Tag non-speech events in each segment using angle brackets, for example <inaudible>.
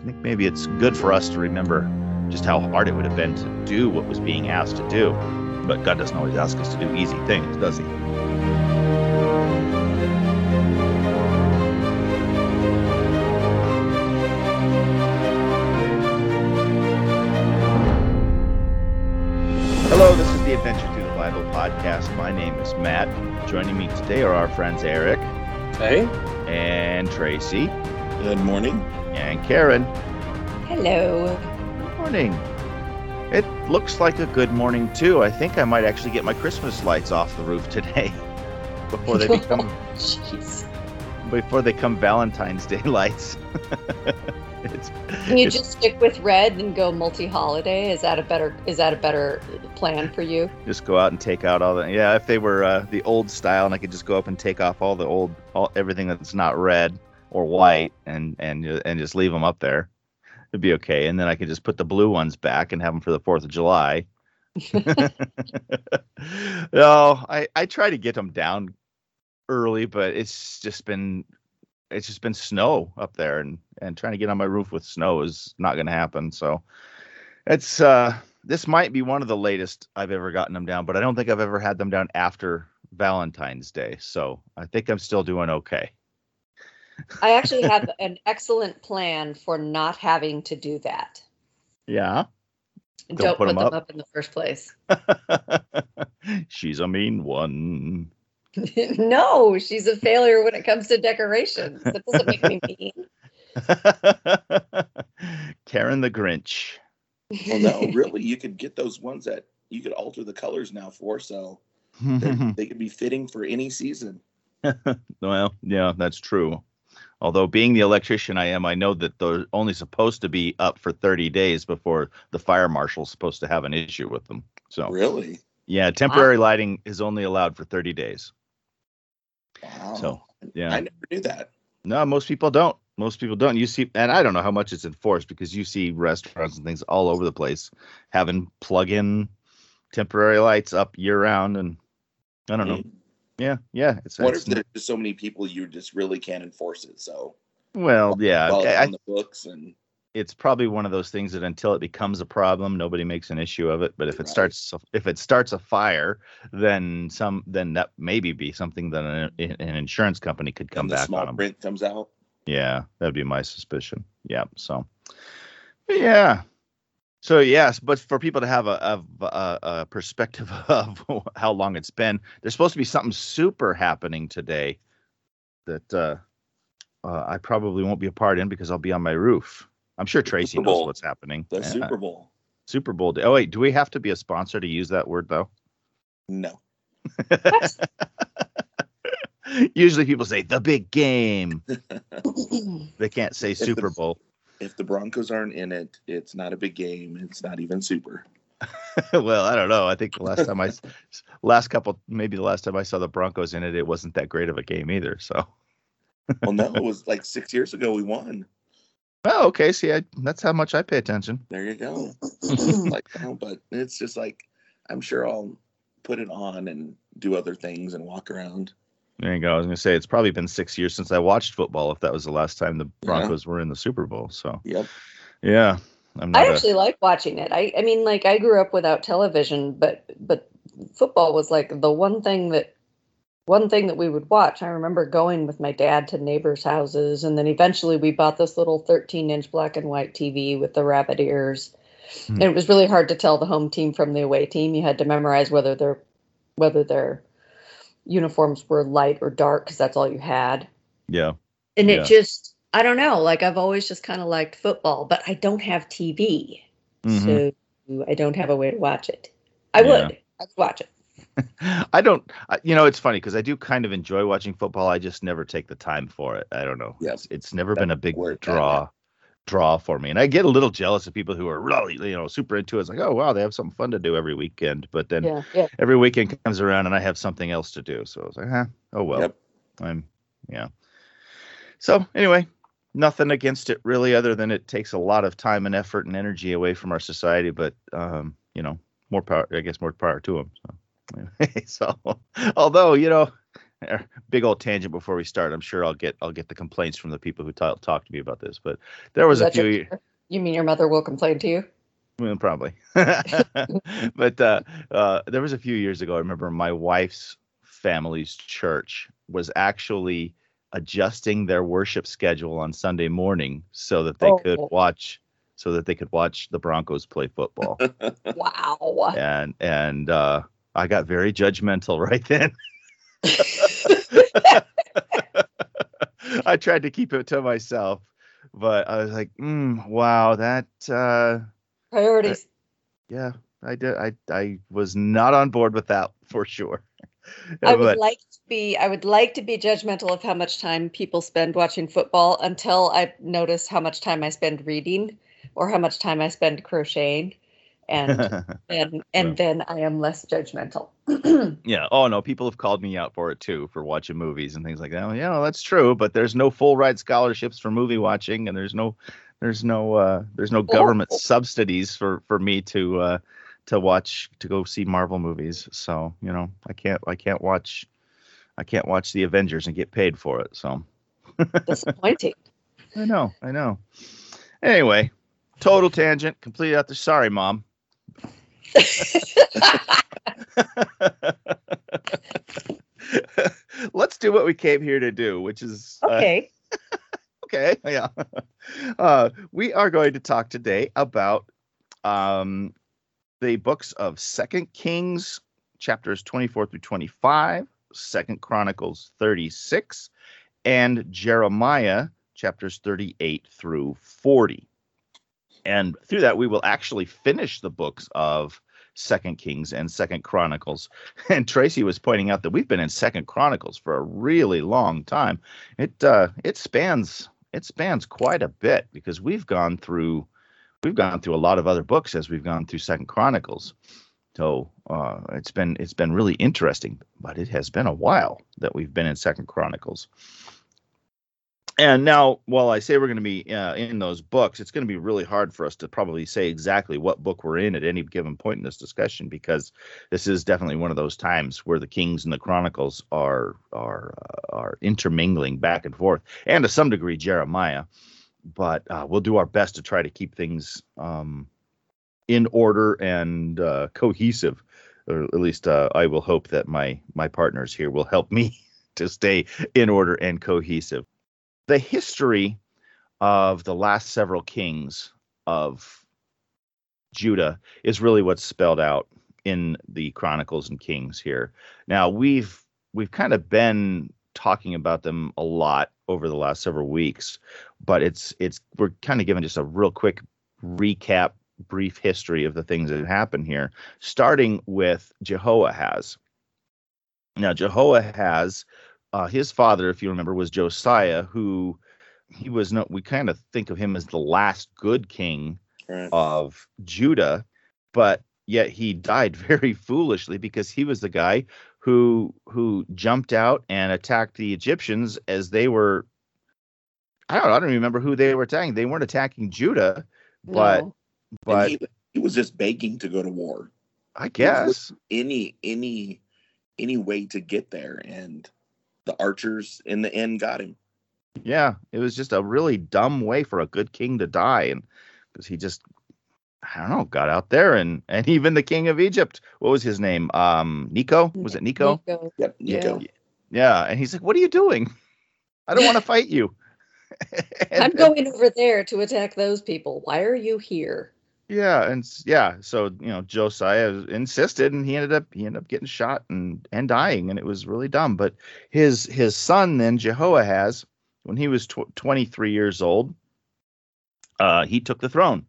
I think maybe it's good for us to remember just how hard it would have been to do what was being asked to do. But God doesn't always ask us to do easy things, does He? Hello, this is the Adventure Through the Bible podcast. My name is Matt. Joining me today are our friends Eric Hey. and Tracy Good morning. And Karen. Hello. Good morning. It looks like a good morning too. I think I might actually get my Christmas lights off the roof today <laughs> before they become <laughs> Jeez. before they come Valentine's Day lights. <laughs> it's Can you it's- just stick with red and go multi-holiday? Is that a better is that a better plan for you? just go out and take out all the yeah. If they were uh, the old style, and I could just go up and take off all the old all everything that's not red or white, and and and just leave them up there, it'd be okay. And then I could just put the blue ones back and have them for the Fourth of July. <laughs> no, I I try to get them down early, but it's just been it's just been snow up there, and and trying to get on my roof with snow is not going to happen. So it's uh this might be one of the latest I've ever gotten them down, but I don't think I've ever had them down after Valentine's Day. So I think I'm still doing okay. <laughs> I actually have an excellent plan for not having to do that. Yeah. Don't, Don't put put, 'em them up? up. in the first place. <laughs> She's a mean one. <laughs> no, she's a failure when it comes to decorations. That doesn't make me mean. Karen the Grinch. Well, no, really, you could get those ones that you could alter the colors now for, so they could be fitting for any season. well, yeah, that's true. Although being the electrician I am, I know that they're only supposed to be up for 30 days before the fire marshal's supposed to have an issue with them. So Really? yeah, temporary lighting is only allowed for 30 days. Wow. So, yeah. I never knew that. No, most people don't. Most people don't. You see, and I don't know how much it's enforced because you see restaurants and things all over the place having plug-in temporary lights up year round, and I don't know. Mm. Yeah, yeah. It's, What it's if there's just so many people you just really can't enforce it? So, well, yeah. I, on the books and it's probably one of those things that until it becomes a problem, nobody makes an issue of it. But if it Right. starts, if it starts a fire, then some, then that maybe be something that an, an insurance company could come back small on them. print comes out. Yeah, that'd be my suspicion. Yeah. So, yeah. So yes, but for people to have a, a, a, a perspective <laughs> of how long it's been, there's supposed to be something super happening today that uh, uh, I probably won't be a part in because I'll be on my roof. I'm sure Tracy knows what's happening. The Super Bowl. Super Bowl. Day. Oh wait, do we have to be a sponsor to use that word though? No. <laughs> Usually people say the big game. <laughs> They can't say Super Bowl. If the Broncos aren't in it, it's not a big game. It's not even super. <laughs> well, I don't know. I think the last time I, <laughs> last couple, maybe the last time I saw the Broncos in it, it wasn't that great of a game either. So, <laughs> Well, no, it was like six years ago we won. oh, okay. See, I, that's how much I pay attention. There you go. like, no, but it's just like I'm sure I'll put it on and do other things and walk around. There you go. I was gonna say it's probably been six years since I watched football. If that was the last time the Yeah. Broncos were in the Super Bowl. So, Yep. yeah, I'm not. I a- actually like watching it. I, I mean, like I grew up without television, but but football was like the one thing that one thing that we would watch. I remember going with my dad to neighbors' houses, and then eventually we bought this little 13 inch black and white TV with the rabbit ears. Hmm. And it was really hard to tell the home team from the away team. You had to memorize whether they're whether their uniforms were light or dark because that's all you had. yeah. And Yeah. it just I don't know, like I've always just kind of liked football, but I don't have TV. Mhm. So I don't have a way to watch it. I Yeah. would. I'd watch it. <laughs> I don't. I, you know, it's funny because I do kind of enjoy watching football. I just never take the time for it. I don't know. Yes. It's, it's never been a big where it's draw draw for me, and I get a little jealous of people who are really you know super into it. It's like, oh wow, they have something fun to do every weekend, but then Yeah. Yeah. every weekend comes around and I have something else to do. So I was like, huh, oh well. Yep. I'm yeah. So anyway, nothing against it really, other than it takes a lot of time and effort and energy away from our society. But um, you know, more power. I guess more power to them. So, anyway, <laughs> so although you know, <laughs> big old tangent before we start. I'm sure I'll get I'll get the complaints from the people who talk talk to me about this. But there was a few. You mean your mother will complain to you? Well, probably. <laughs> <laughs> but uh, uh, there was a few years ago. I remember my wife's family's church was actually adjusting their worship schedule on Sunday morning so that they oh. could watch so that they could watch the Broncos play football. wow. And and uh, I got very judgmental right then. <laughs> I tried to keep it to myself, but I was like, mm, "Wow, that uh, priorities." yeah, I did. I I was not on board with that <laughs> for sure. I would but, like to be. I would like to be judgmental of how much time people spend watching football until I notice how much time I spend reading or how much time I spend crocheting and <laughs> and and yeah. then I am less judgmental. <clears throat> yeah. Oh no, people have called me out for it too for watching movies and things like that. Well, yeah, well, that's true, but there's no full ride scholarships for movie watching, and there's no there's no uh, there's no government oh. subsidies for for me to uh, to watch to go see Marvel movies. So you know, I can't I can't watch I can't watch the Avengers and get paid for it. So <laughs> disappointing. I know. I know. Anyway, total tangent, complete out there. Sorry, mom. <laughs> Let's do what we came here to do, which is uh, okay. Uh, <laughs> okay, yeah. Uh, we are going to talk today about um, the books of Second Kings, chapters 24 through 25, Second Chronicles 36, and Jeremiah, chapters 38 through 40 and through that we will actually finish the books of second kings and second chronicles. <laughs> And tracy was pointing out that we've been in second chronicles for a really long time. It uh it spans it spans quite a bit because we've gone through we've gone through a lot of other books as we've gone through second chronicles. So uh, it's been it's been really interesting but it has been a while that we've been in second chronicles and now, while I say we're going to be uh, in those books, it's going to be really hard for us to probably say exactly what book we're in at any given point in this discussion because this is definitely one of those times where the Kings and the Chronicles are are uh, are intermingling back and forth, and to some degree Jeremiah. But uh, we'll do our best to try to keep things um, in order and uh, cohesive, or at least uh, I will hope that my my partners here will help me <laughs> to stay in order and cohesive the history of the last several kings of Judah is really what's spelled out in the Chronicles and Kings here. Now we've we've kind of been talking about them a lot over the last several weeks, but it's it's we're kind of giving just a real quick recap, brief history of the things that happened here, starting with Jehoahaz. Now Jehoahaz uh, his father, if you remember, was Josiah, who he was not. We kind of think of him as the last good king right. of Judah, but yet he died <laughs> very foolishly because he was the guy who who jumped out and attacked the Egyptians as they were. I don't. Know, I don't remember who they were attacking. They weren't attacking Judah, but no. but he, he, was just begging to go to war. I guess any any any way to get there, and the archers in the end got him. Yeah, it was just a really dumb way for a good king to die, and because he just I don't know, got out there and and <laughs> even the king of Egypt, what was his name? Um, Necho was it Nico? Necho. Yep, Necho. Yeah. yeah, and he's like, "What are you doing? I don't want to <laughs> fight you." and, <laughs> I'm going and, over there to attack those people. Why are you here? Yeah, and yeah, so you know Josiah insisted, and he ended up he ended up getting shot and and dying, and it was really dumb. But his his son then Jehoahaz, when he was tw- 23 years old, uh, he took the throne,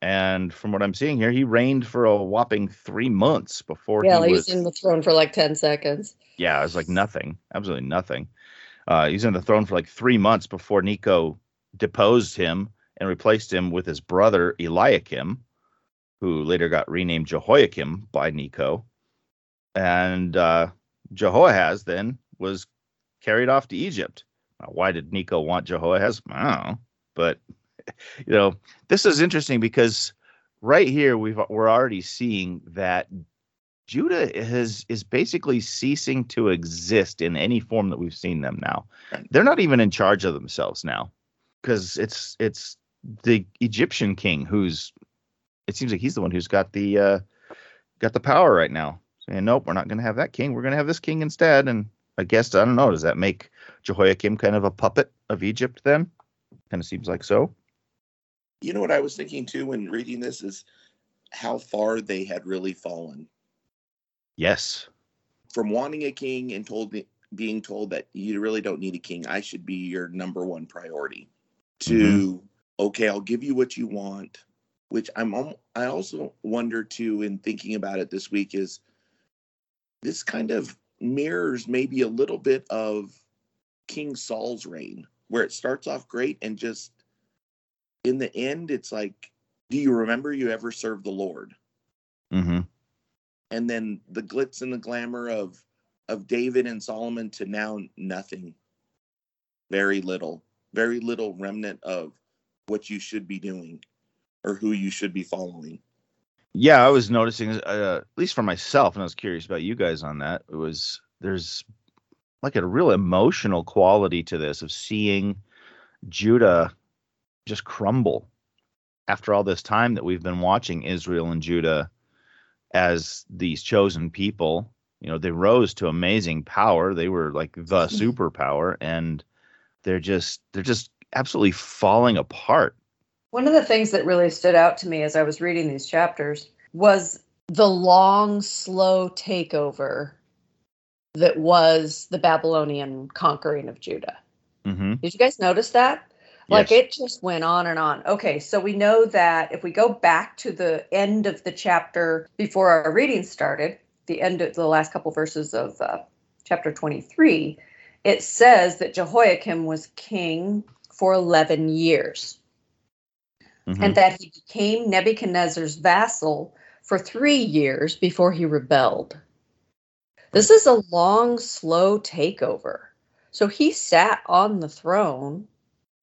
and from what I'm seeing here, he reigned for a whopping three months before. Yeah, he was in the throne for like 10 seconds. Yeah, it was like nothing, absolutely nothing. Uh, he's in the throne for like three months before Necho deposed him and replaced him with his brother Eliakim, who later got renamed Jehoiakim by Necho. And uh, Jehoahaz then was carried off to Egypt. Now, why did Necho want Jehoahaz? I don't know. But, <laughs> you know, this is interesting because right here we've, we're already seeing that Judah is is basically ceasing to exist in any form that we've seen them now. They're not even in charge of themselves now because it's it's the Egyptian king who's it seems like he's the one who's got the uh got the power right now. Saying nope, we're not going to have that king. We're going to have this king instead. And I guess I don't know. Does that make Jehoiakim kind of a puppet of Egypt then? Kind of seems like so. You know what I was thinking too when reading this is how far they had really fallen. Yes. From wanting a king and told being told that you really don't need a king, I should be your number one priority. To mm-hmm. Okay, I'll give you what you want, which I'm I also wonder too in thinking about it this week is this kind of mirrors maybe a little bit of King Saul's reign, where it starts off great and just in the end, it's like, do you remember you ever served the Lord? Mm-hmm. And then the glitz and the glamour of of David and Solomon to now nothing. Very little, very little remnant of what you should be doing or who you should be following. Yeah, I was noticing, uh, at least for myself, and I was curious about you guys on that. It was there's like a real emotional quality to this of seeing Judah just crumble after all this time that we've been watching Israel and Judah as these chosen people. You know, they rose to amazing power. They were like the <laughs> superpower, and they're just they're just absolutely falling apart one of the things that really stood out to me as I was reading these chapters was the long, slow takeover that was the Babylonian conquering of Judah. Mm-hmm. Did you guys notice that? Like yes. it just went on and on. Okay, so we know that if we go back to the end of the chapter before our reading started, the end of the last couple verses of uh, chapter 23, it says that Jehoiakim was king for 11 years mm-hmm. and that he became Nebuchadnezzar's vassal for three years before he rebelled. This is a long, slow takeover. So he sat on the throne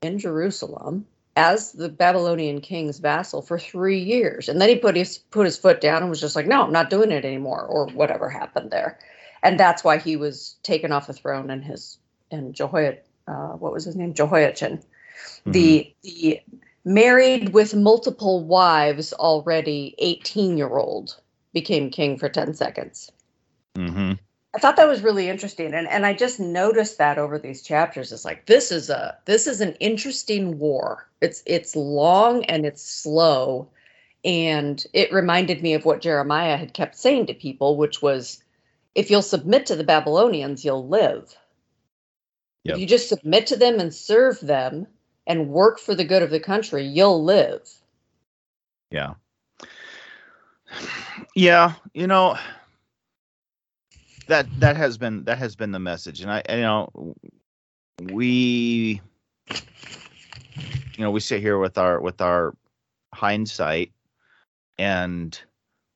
in Jerusalem as the Babylonian king's vassal for three years. And then he put his put his foot down and was just like, no, I'm not doing it anymore, or whatever happened there. And that's why he was taken off the throne and his and Jehoiad uh, what was his name? Jehoiachin. Mm-hmm. The the married with multiple wives already 18 year old became king for 10 seconds mm-hmm. i thought that was really interesting and, and i just noticed that over these chapters it's like this is a this is an interesting war it's it's long and it's slow and it reminded me of what jeremiah had kept saying to people which was if you'll submit to the babylonians you'll live yep. if you just submit to them and serve them and work for the good of the country, you'll live. Yeah. Yeah, you know that that has been that has been the message and I you know we you know we sit here with our with our hindsight and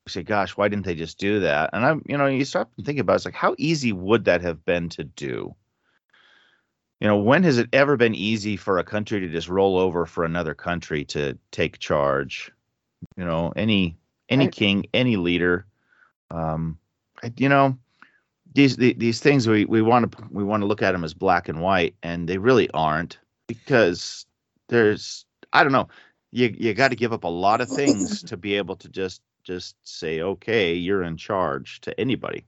we say gosh why didn't they just do that and i'm you know you start thinking about it, it's like how easy would that have been to do you know, when has it ever been easy for a country to just roll over for another country to take charge? You know, any any king, any leader, um, you know, these these things we we want to we want to look at them as black and white, and they really aren't because there's I don't know, you you got to give up a lot of things <laughs> to be able to just just say okay, you're in charge to anybody.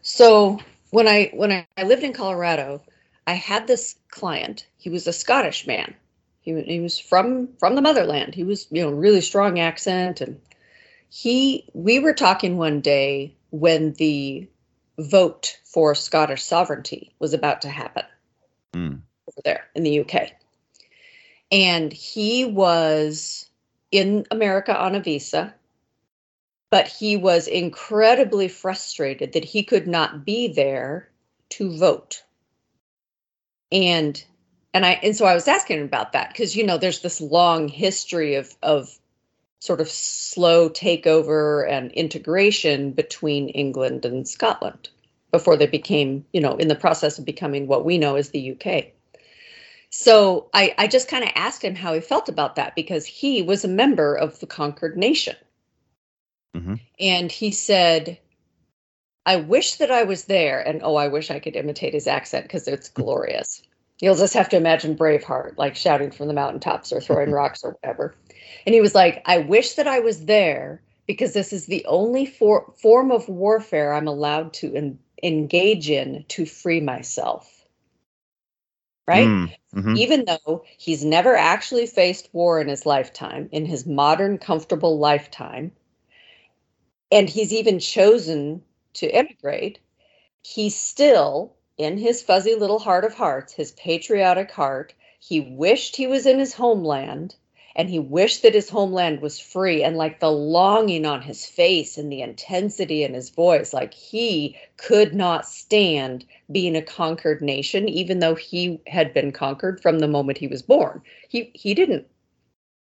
So when I when I lived in Colorado, I had this client. He was a Scottish man. He, he was from from the motherland. He was you know really strong accent, and he we were talking one day when the vote for Scottish sovereignty was about to happen mm. over there in the UK, and he was in America on a visa. But he was incredibly frustrated that he could not be there to vote and and I and so I was asking him about that because you know there's this long history of of sort of slow takeover and integration between England and Scotland before they became you know in the process of becoming what we know as the UK. So I, I just kind of asked him how he felt about that because he was a member of the conquered nation. Mhm. and he said, "I wish that I was there." And oh, I wish I could imitate his accent because it's <laughs> glorious. You'll just have to imagine Braveheart, like shouting from the mountaintops or throwing <laughs> rocks or whatever. And he was like, "I wish that I was there." Because this is the only for- form of warfare I'm allowed to en- engage in to free myself. Right? Mm, mhm. even though he's never actually faced war in his lifetime, in his modern, comfortable lifetime, and he's even chosen to emigrate, he still, in his fuzzy little heart of hearts, his patriotic heart, he wished he was in his homeland and he wished that his homeland was free and like the longing on his face and the intensity in his voice like he could not stand being a conquered nation even though he had been conquered from the moment he was born. He he didn't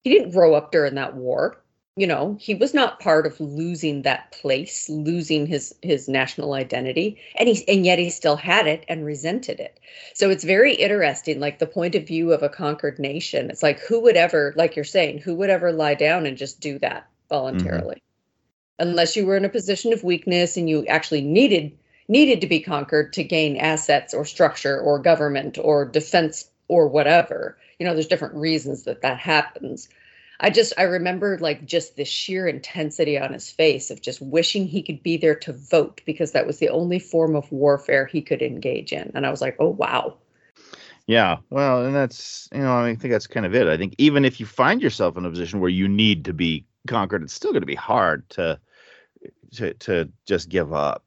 he didn't grow up during that war you know he was not part of losing that place losing his his national identity and he and yet he still had it and resented it. So it's very interesting like the point of view of a conquered nation. It's like who would ever like you're saying who would ever lie down and just do that voluntarily? Mm-hmm. Unless you were in a position of weakness and you actually needed needed to be conquered to gain assets or structure or government or defense or whatever. You know there's different reasons that that happens I just I remember like just the sheer intensity on his face of just wishing he could be there to vote because that was the only form of warfare he could engage in. And I was like, oh wow. Yeah, well, and that's you know, I think that's kind of it. I think even if you find yourself in a position where you need to be conquered, it's still going to be hard to to to just give up.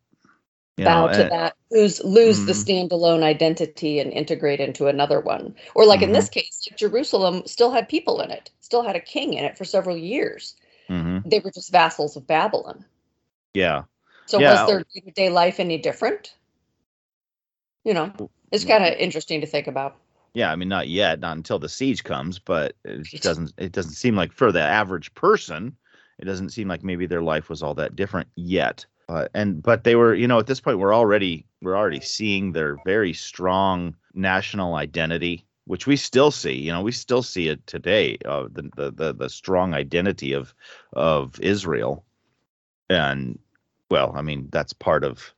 You Bow know, to and- that, lose lose the Mhm. standalone identity and integrate into another one. Or like in this case, Jerusalem still had people in it, still had a king in it for several years. Mhm. They were just vassals of Babylon. Yeah, So Yeah. was their day-to-day life any different? You know, it's kind of interesting to think about. yeah. I mean, not yet, not until the siege comes, but it doesn't. It doesn't seem like for the average person, it doesn't seem like maybe their life was all that different yet. Uh, and but they were, you know, at this point, we're already we're already seeing their very strong national identity, which we still see. You know, we still see it today. Uh, the, the the the strong identity of of Israel, and well, I mean, that's part of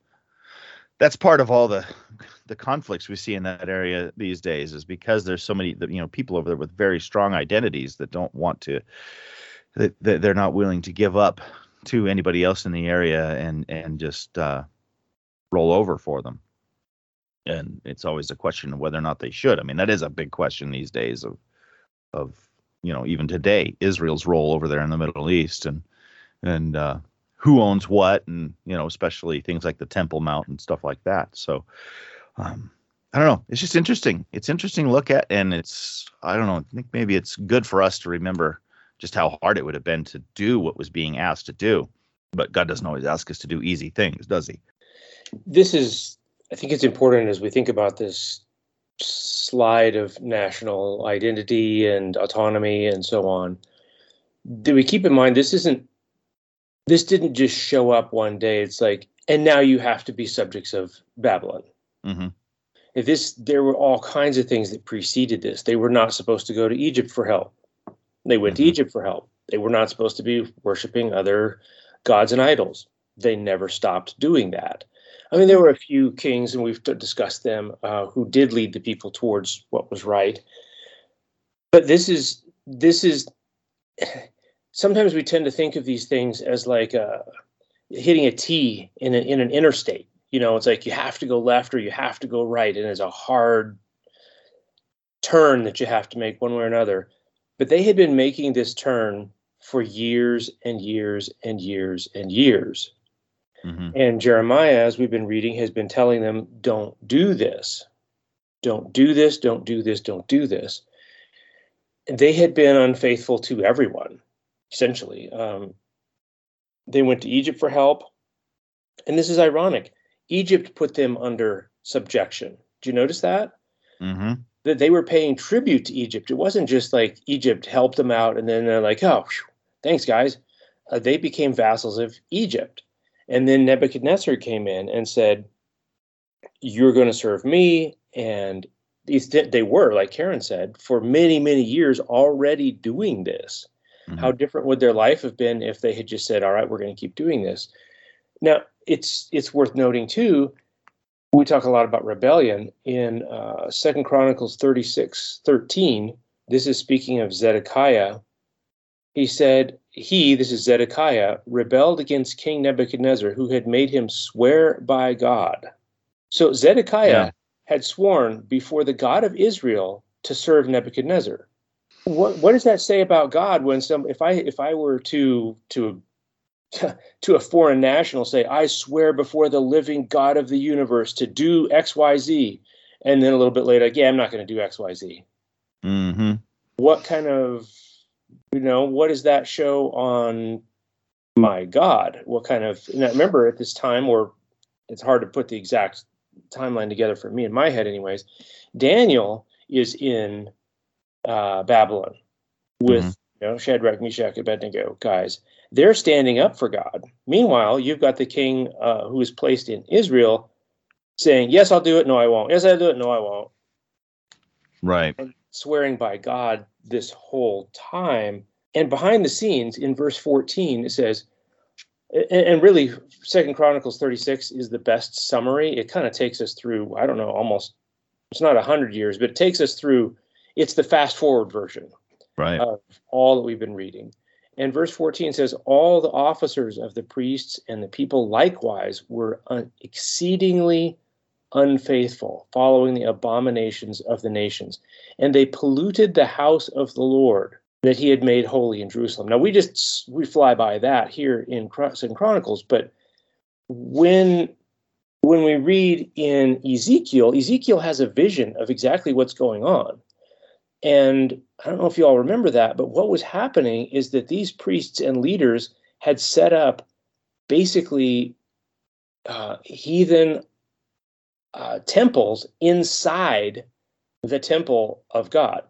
that's part of all the the conflicts we see in that area these days is because there's so many you know people over there with very strong identities that don't want to that that they're not willing to give up to anybody else in the area and and just uh, roll over for them. And it's always a question of whether or not they should. I mean that is a big question these days of of you know even today israel's role over there in the middle east and and uh who owns what and you know especially things like the temple mount and stuff like that. So um i don't know. It's just interesting. It's interesting to look at and it's i don't know i think maybe it's good for us to remember just how hard it would have been to do what was being asked to do. But god doesn't always ask us to do easy things does he? This is i think it's important as we think about this slide of national identity and autonomy and so on do we keep in mind this isn't this didn't just show up one day. It's like and now you have to be subjects of babylon. Hmm if this there were all kinds of things that preceded this. They were not supposed to go to egypt for help they went Mhm. to egypt for help they were not supposed to be worshiping other gods and idols they never stopped doing that i mean there were a few kings and we've discussed them uh, who did lead the people towards what was right but this is this is <sighs> sometimes we tend to think of these things as like uh, hitting a T in an, in an interstate. You know, it's like you have to go left or you have to go right, and it's a hard turn that you have to make one way or another. But they had been making this turn for years and years and years and years. hmm And Jeremiah, as we've been reading, has been telling them, don't do this. Don't do this. Don't do this. Don't do this. They had been unfaithful to everyone, essentially. Um, they went to Egypt for help. And this is ironic. Egypt put them under subjection. Do you notice that? hmm That they were paying tribute to Egypt. It wasn't just like Egypt helped them out and then they're like, oh, phew, thanks, guys. Uh, they became vassals of Egypt. And then Nebuchadnezzar came in and said, You're going to serve me. And these, they were, like Karen said, for many, many years already doing this. Mhm. How different would their life have been if they had just said, "All right, we're going to keep doing this." Now, it's it's worth noting too. We talk a lot about rebellion in uh, Second Chronicles 36, 13. This is speaking of Zedekiah. He said, He, this is Zedekiah, rebelled against King Nebuchadnezzar, who had made him swear by God. So Zedekiah Yeah. had sworn before the God of Israel to serve Nebuchadnezzar. What what does that say about God when some if I if I were to to to a foreign national say, I swear before the living God of the universe to do XYZ, and then a little bit later, like, yeah, I'm not going to do XYZ. Mm-hmm. What kind of you know, what does that show on my God? What kind of now remember at this time, or it's hard to put the exact timeline together for me in my head, anyways. Daniel is in uh, Babylon with Mhm. you know Shadrach, Meshach, and Abednego guys. They're standing up for God. Meanwhile, you've got the king uh, who is placed in Israel saying, "Yes, I'll do it. No, I won't. Yes, I'll do it. No, I won't." Right. swearing by God this whole time. And behind the scenes, in verse 14, it says, and, and really, Second Chronicles 36 is the best summary. It kind of takes us through, I don't know, almost, it's not 100 years, but it takes us through, it's the fast forward version Right. of all that we've been reading. And verse 14 says, All the officers of the priests and the people likewise were un- exceedingly unfaithful, following the abominations of the nations. And they polluted the house of the Lord that he had made holy in Jerusalem. Now we just we fly by that here in, in Chronicles, but when when we read in Ezekiel, Ezekiel has a vision of exactly what's going on. And I don't know if you all remember that, but what was happening is that these priests and leaders had set up basically uh, heathen uh, temples inside the temple of God.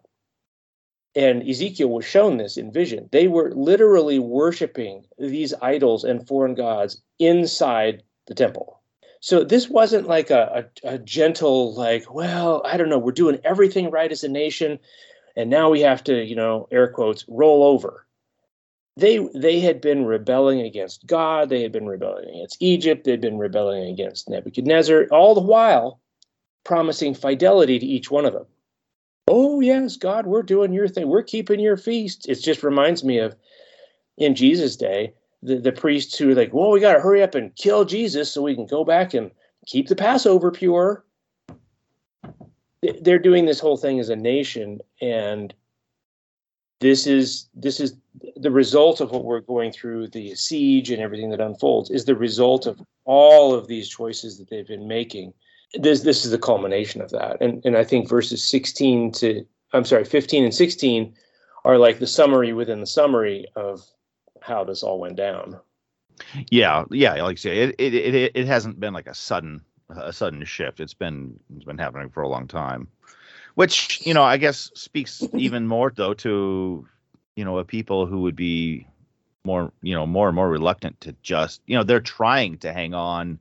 And Ezekiel was shown this in vision. They were literally worshiping these idols and foreign gods inside the temple. So this wasn't like a, a, a gentle, like, well, I don't know, we're doing everything right as a nation, and now we have to, you know, air quotes, roll over. They they had been rebelling against God, they had been rebelling against Egypt, they'd been rebelling against Nebuchadnezzar, all the while promising fidelity to each one of them. Oh yes, God, we're doing your thing, we're keeping your feast. It just reminds me of in Jesus' day, the, the priests who were like, well, we got to hurry up and kill Jesus so we can go back and keep the Passover pure. They- They're doing this whole thing as a nation, and this is this is the result of what we're going through. The siege and everything that unfolds is the result of all of these choices that they've been making. This this is the culmination of that, and and I think verses 16 to I'm sorry, 15 and 16 are like the summary within the summary of how this all went down. Yeah, yeah, like I say, it, it it it hasn't been like a sudden a sudden shift. It's been it's been happening for a long time, which you know I guess speaks even more though to you know a people who would be more you know more and more reluctant to just you know they're trying to hang on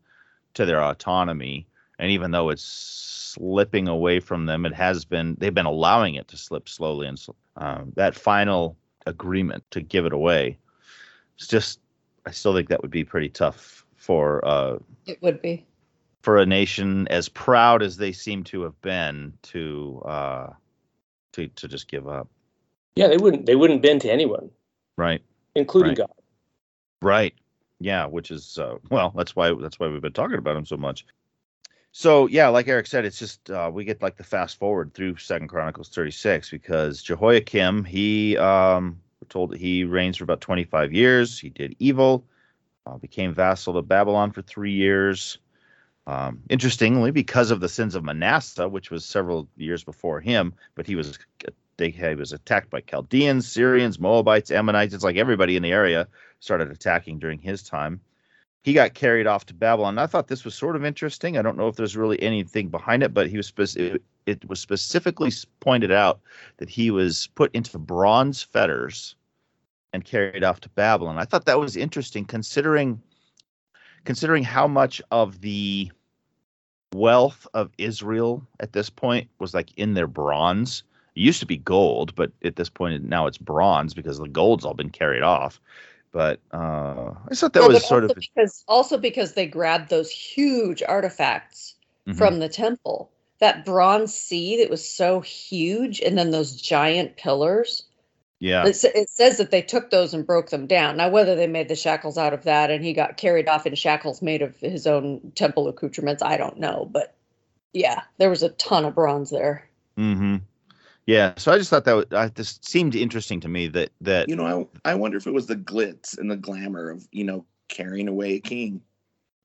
to their autonomy, and even though it's slipping away from them, it has been they've been allowing it to slip slowly, and um, that final agreement to give it away, it's just I still think that would be pretty tough for uh, It would be. For a nation as proud as they seem to have been to uh, to to just give up. Yeah, they wouldn't they wouldn't bend to anyone, Right. including Right. God. Right. Yeah, which is uh, well, that's why that's why we've been talking about him so much. So yeah, like Eric said, it's just uh, we get like the fast forward through Second Chronicles 36 because Jehoiakim he um, we're told that he reigns for about 25 years. He did evil, uh, became vassal to Babylon for three years. Um, interestingly, because of the sins of Manasseh, which was several years before him, but he was they he was attacked by Chaldeans, Syrians, Moabites, Ammonites. It's like everybody in the area started attacking during his time. He got carried off to Babylon. I thought this was sort of interesting. I don't know if there's really anything behind it, but he was it, it was specifically pointed out that he was put into bronze fetters and carried off to Babylon. I thought that was interesting considering considering how much of the wealth of Israel at this point was like in their bronze. It used to be gold, but at this point now it's bronze because the gold's all been carried off. But uh, I thought that Well, was sort of because also because they grabbed those huge artifacts Mhm. from the temple. That bronze sea that was so huge, and then those giant pillars. Yeah. It, it says that they took those and broke them down. Now, whether they made the shackles out of that and he got carried off in shackles made of his own temple accoutrements, I don't know. But yeah, there was a ton of bronze there. Mm-hmm. Yeah. So I just thought that was, I, this seemed interesting to me that that You know, I, I wonder if it was the glitz and the glamour of, you know, carrying away a king.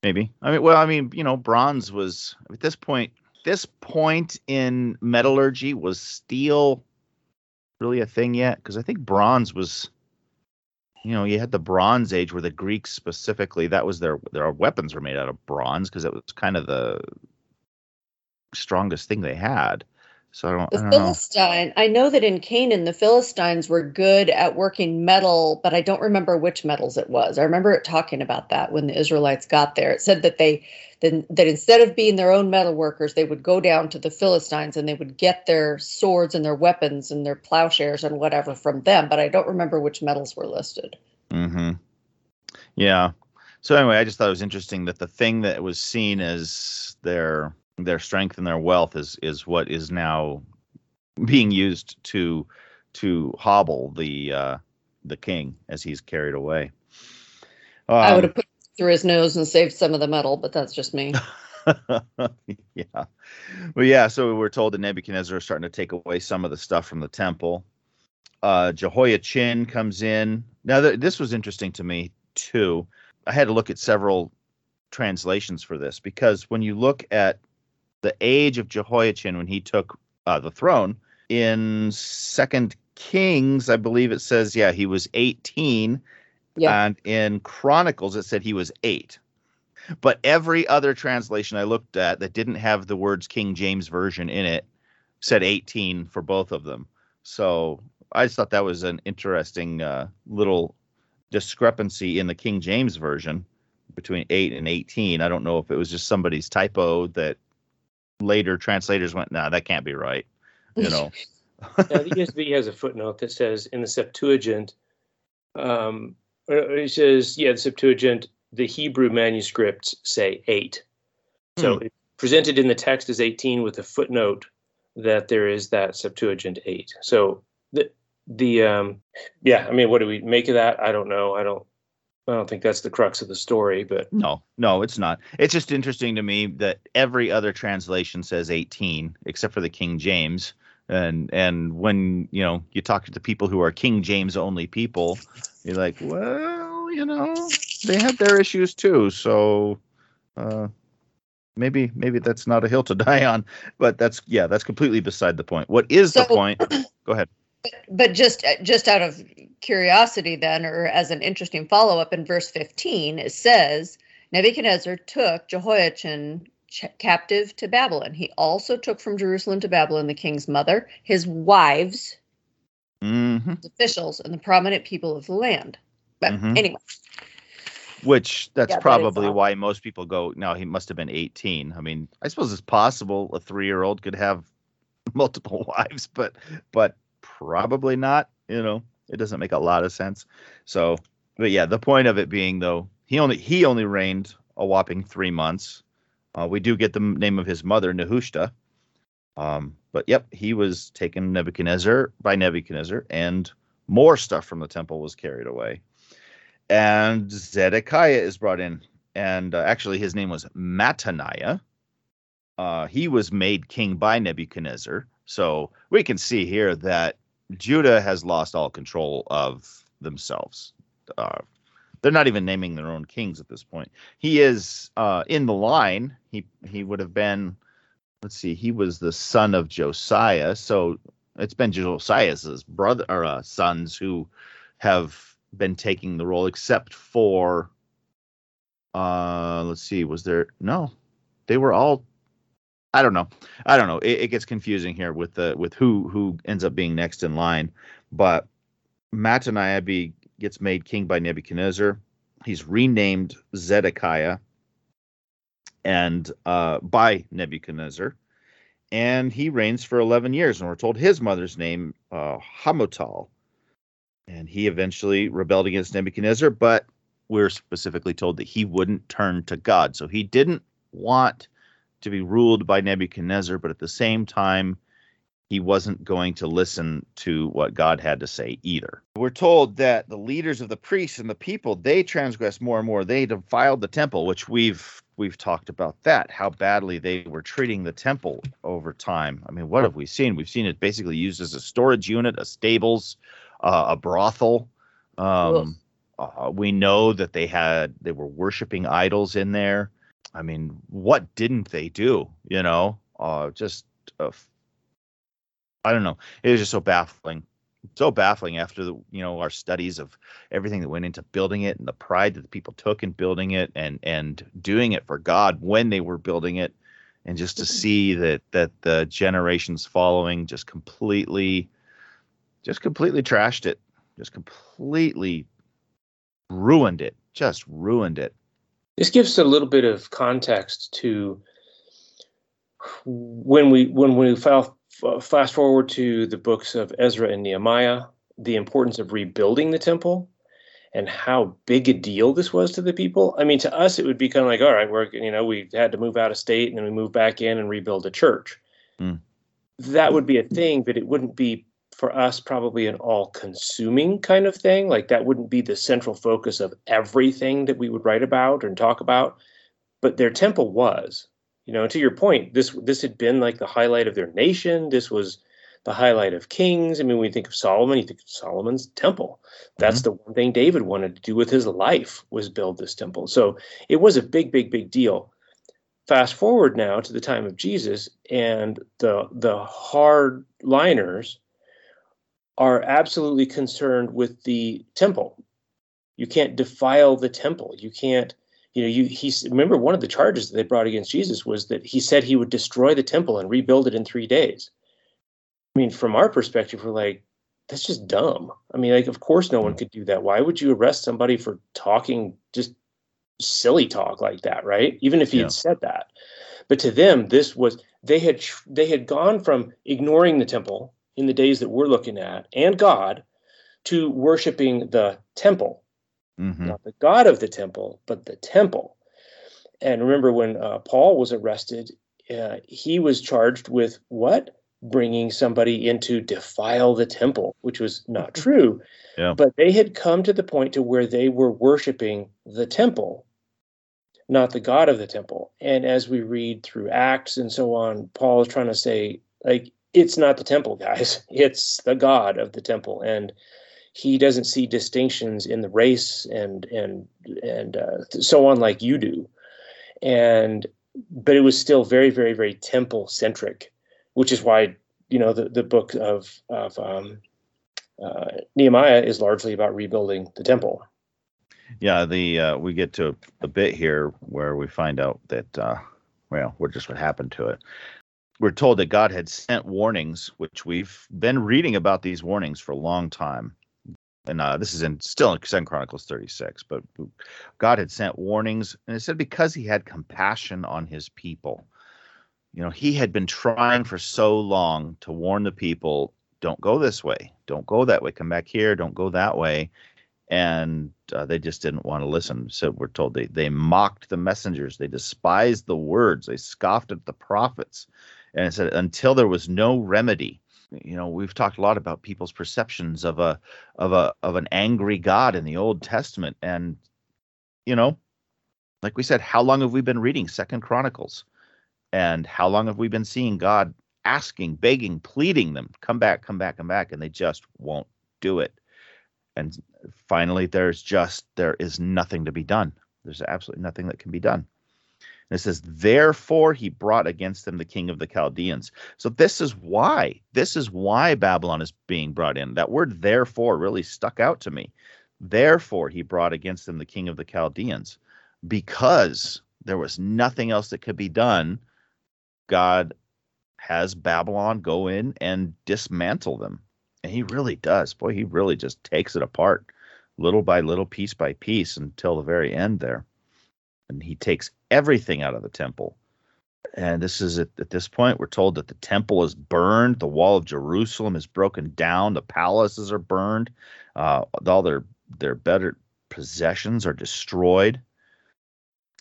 maybe. I mean, well, I mean, you know, bronze was at this point. This point in metallurgy was steel really a thing yet? Because I think bronze was. You know, you had the Bronze Age where the Greeks specifically that was their their weapons were made out of bronze because it was kind of the strongest thing they had. So I don't, The I don't know. I know that in Canaan, the Philistines were good at working metal, but I don't remember which metals it was. I remember it talking about that when the Israelites got there. It said that they that, that instead of being their own metal workers, they would go down to the Philistines and they would get their swords and their weapons and their plowshares and whatever from them. But I don't remember which metals were listed. Mm-hmm. Yeah. So anyway, I just thought it was interesting that the thing that was seen as their their strength and their wealth is is what is now being used to to hobble the uh, the king as he's carried away. I would Um, have put it through his nose and saved some of the metal, but that's just me. <laughs> yeah. Well, yeah. So we're told that Nebuchadnezzar is starting to take away some of the stuff from the temple. Uh, Jehoiachin comes in. Now, th- this was interesting to me too. I had to look at several translations for this because when you look at the age of Jehoiachin when he took uh, the throne in Second Kings, I believe it says, yeah, he was 18 Yeah. and in Chronicles, it said he was eight. But every other translation I looked at that didn't have the words King James Version in it said 18 for both of them. So I just thought that was an interesting uh, little discrepancy in the King James Version between 8 and 18. I don't know if it was just somebody's typo that later translators went, nah, that can't be right. You know, <laughs> Now, the ESV has a footnote that says in the Septuagint, um, it says, yeah, the Septuagint, the Hebrew manuscripts say eight. So it's presented in the text as 18 with a footnote that there is that Septuagint eight. So the, the, um, yeah, I mean, what do we make of that? I don't know. I don't, I don't think that's the crux of the story, but No, no, it's not. It's just interesting to me that every other translation says 18 except for the King James. And and when, you know, you talk to the people who are King James only people, you're like, well, you know, they had their issues too. So uh maybe maybe that's not a hill to die on, but that's yeah, that's completely beside the point. What is the point? <clears throat> Go ahead. But just just out of curiosity then or as an interesting follow-up in verse 15 it says nebuchadnezzar took jehoiachin ch- captive to babylon he also took from jerusalem to babylon the king's mother his wives Mhm. his officials and the prominent people of the land but Mhm. anyway Which that's Yeah, that probably odd. why most people go, no, he must have been 18. I mean, I suppose it's possible a three year old could have <laughs> multiple <laughs> wives, but but probably not, you know. It doesn't make a lot of sense. So but yeah, the point of it being though, he only he only reigned a whopping three months. Uh, we do get the name of his mother, Nehushta. Um, but yep, he was taken Nebuchadnezzar by Nebuchadnezzar, and more stuff from the temple was carried away and Zedekiah is brought in, and uh, actually his name was Mattaniah. Uh, he was made king by Nebuchadnezzar, so we can see here that Judah has lost all control of themselves. Uh, they're not even naming their own kings at this point. He is uh, in the line. He he would have been, let's see, he was the son of Josiah, so it's been Josiah's brother or uh, sons who have been taking the role except for uh let's see was there no they were all i don't know i don't know it, it gets confusing here with the with who who ends up being next in line but mattaniah be gets made king by nebuchadnezzar he's renamed zedekiah and uh by nebuchadnezzar and he reigns for 11 years. And we're told his mother's name, uh, Hamutal. And he eventually rebelled against Nebuchadnezzar, but we're specifically told that he wouldn't turn to God. So he didn't want to be ruled by Nebuchadnezzar, but at the same time, he wasn't going to listen to what God had to say either. We're told that the leaders of the priests and the people, they transgressed more and more. They defiled the temple, which we've we've talked about that, how badly they were treating the temple over time. I mean, what have we seen? We've seen it basically used as a storage unit, a stables, uh, a brothel. Um, uh, we know that they had they were worshiping idols in there. I mean, what didn't they do? You know, uh, just uh, I don't know. It was just so baffling, so baffling after the you know our studies of everything that went into building it and the pride that the people took in building it and and doing it for God when they were building it, and just to see that that the generations following just completely, just completely trashed it, just completely ruined it, just ruined it. This gives a little bit of context to when we when we file fast forward to the books of Ezra and Nehemiah, the importance of rebuilding the temple and how big a deal this was to the people. I mean, to us, it would be kind of like, all right, we're, you know, we had to move out of state and then we move back in and rebuild a church. Mm. That would be a thing, but it wouldn't be for us probably an all consuming kind of thing. Like that wouldn't be the central focus of everything that we would write about and talk about. But their temple was you know to your point this this had been like the highlight of their nation this was the highlight of kings i mean when you think of solomon you think of solomon's temple that's mm-hmm. the one thing david wanted to do with his life was build this temple so it was a big big big deal fast forward now to the time of jesus and the the hard liners are absolutely concerned with the temple you can't defile the temple you can't you know, you he remember one of the charges that they brought against Jesus was that he said he would destroy the temple and rebuild it in three days. I mean, from our perspective, we're like, that's just dumb. I mean, like, of course, no one could do that. Why would you arrest somebody for talking just silly talk like that, right? Even if he yeah. had said that. But to them, this was they had they had gone from ignoring the temple in the days that we're looking at and God to worshiping the temple mm-hmm. not the God of the temple, but the temple. And remember when uh, Paul was arrested, uh, he was charged with what? Bringing somebody in to defile the temple, which was not <laughs> true. Yeah. But they had come to the point to where they were worshiping the temple, not the God of the temple. And as we read through Acts and so on, Paul is trying to say, like, it's not the temple, guys. <laughs> It's the God of the temple. And he doesn't see distinctions in the race and and and uh, so on like you do and but it was still very very very temple centric which is why you know the, the book of of um, uh, nehemiah is largely about rebuilding the temple yeah the uh, we get to a bit here where we find out that uh, well what just what happened to it we're told that god had sent warnings which we've been reading about these warnings for a long time. And uh, this is in still in Second Chronicles 36. But God had sent warnings, and it said because He had compassion on His people. You know, He had been trying for so long to warn the people, don't go this way, don't go that way, come back here, don't go that way, and uh, they just didn't want to listen. So we're told they they mocked the messengers, they despised the words, they scoffed at the prophets, and it said until there was no remedy. You know we've talked a lot about people's perceptions of a of a of an angry god in the old testament. And you know like we said how long have we been reading second chronicles? And how long have we been seeing god asking begging pleading them come back come back come back and they just won't do it. And finally there's just there is nothing to be done. There's absolutely nothing that can be done it says, Therefore he brought against them the king of the Chaldeans. So this is why. This is why Babylon is being brought in. That word therefore really stuck out to me. Therefore he brought against them the king of the Chaldeans. Because there was nothing else that could be done, God has Babylon go in and dismantle them. And he really does. Boy, he really just takes it apart little by little, piece by piece until the very end there and he takes everything out of the temple. And this is at, at this point we're told that the temple is burned, the wall of Jerusalem is broken down, the palaces are burned, uh, all their their better possessions are destroyed.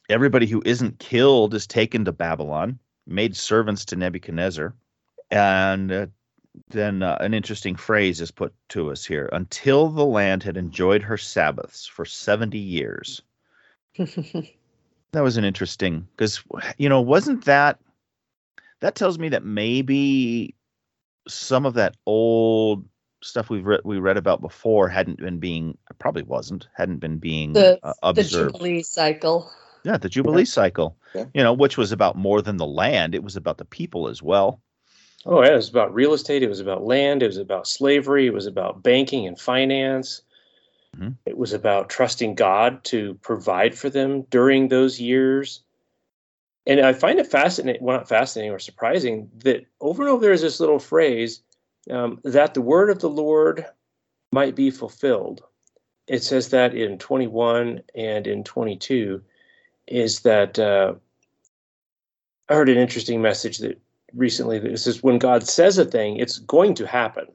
Everybody who isn't killed is taken to Babylon, made servants to Nebuchadnezzar, and uh, then uh, an interesting phrase is put to us here: until the land had enjoyed her Sabbaths for seventy years <laughs> that was an interesting because you know wasn't that that tells me that maybe some of that old stuff we've read we read about before hadn't been being probably wasn't hadn't been being the, uh, observed. The Jubilee cycle. Yeah, the Jubilee yeah. cycle. Yeah. You know, which was about more than the land; it was about the people as well. Oh, yeah, it was about real estate. It was about land. It was about slavery. It was about banking and finance. Mm-hmm. It was about trusting God to provide for them during those years. And I find it fascinating, well, not fascinating or surprising, that over and over there's this little phrase um, that the word of the Lord might be fulfilled. It says that in 21 and in 22 is that uh, I heard an interesting message that recently that says when God says a thing, it's going to happen.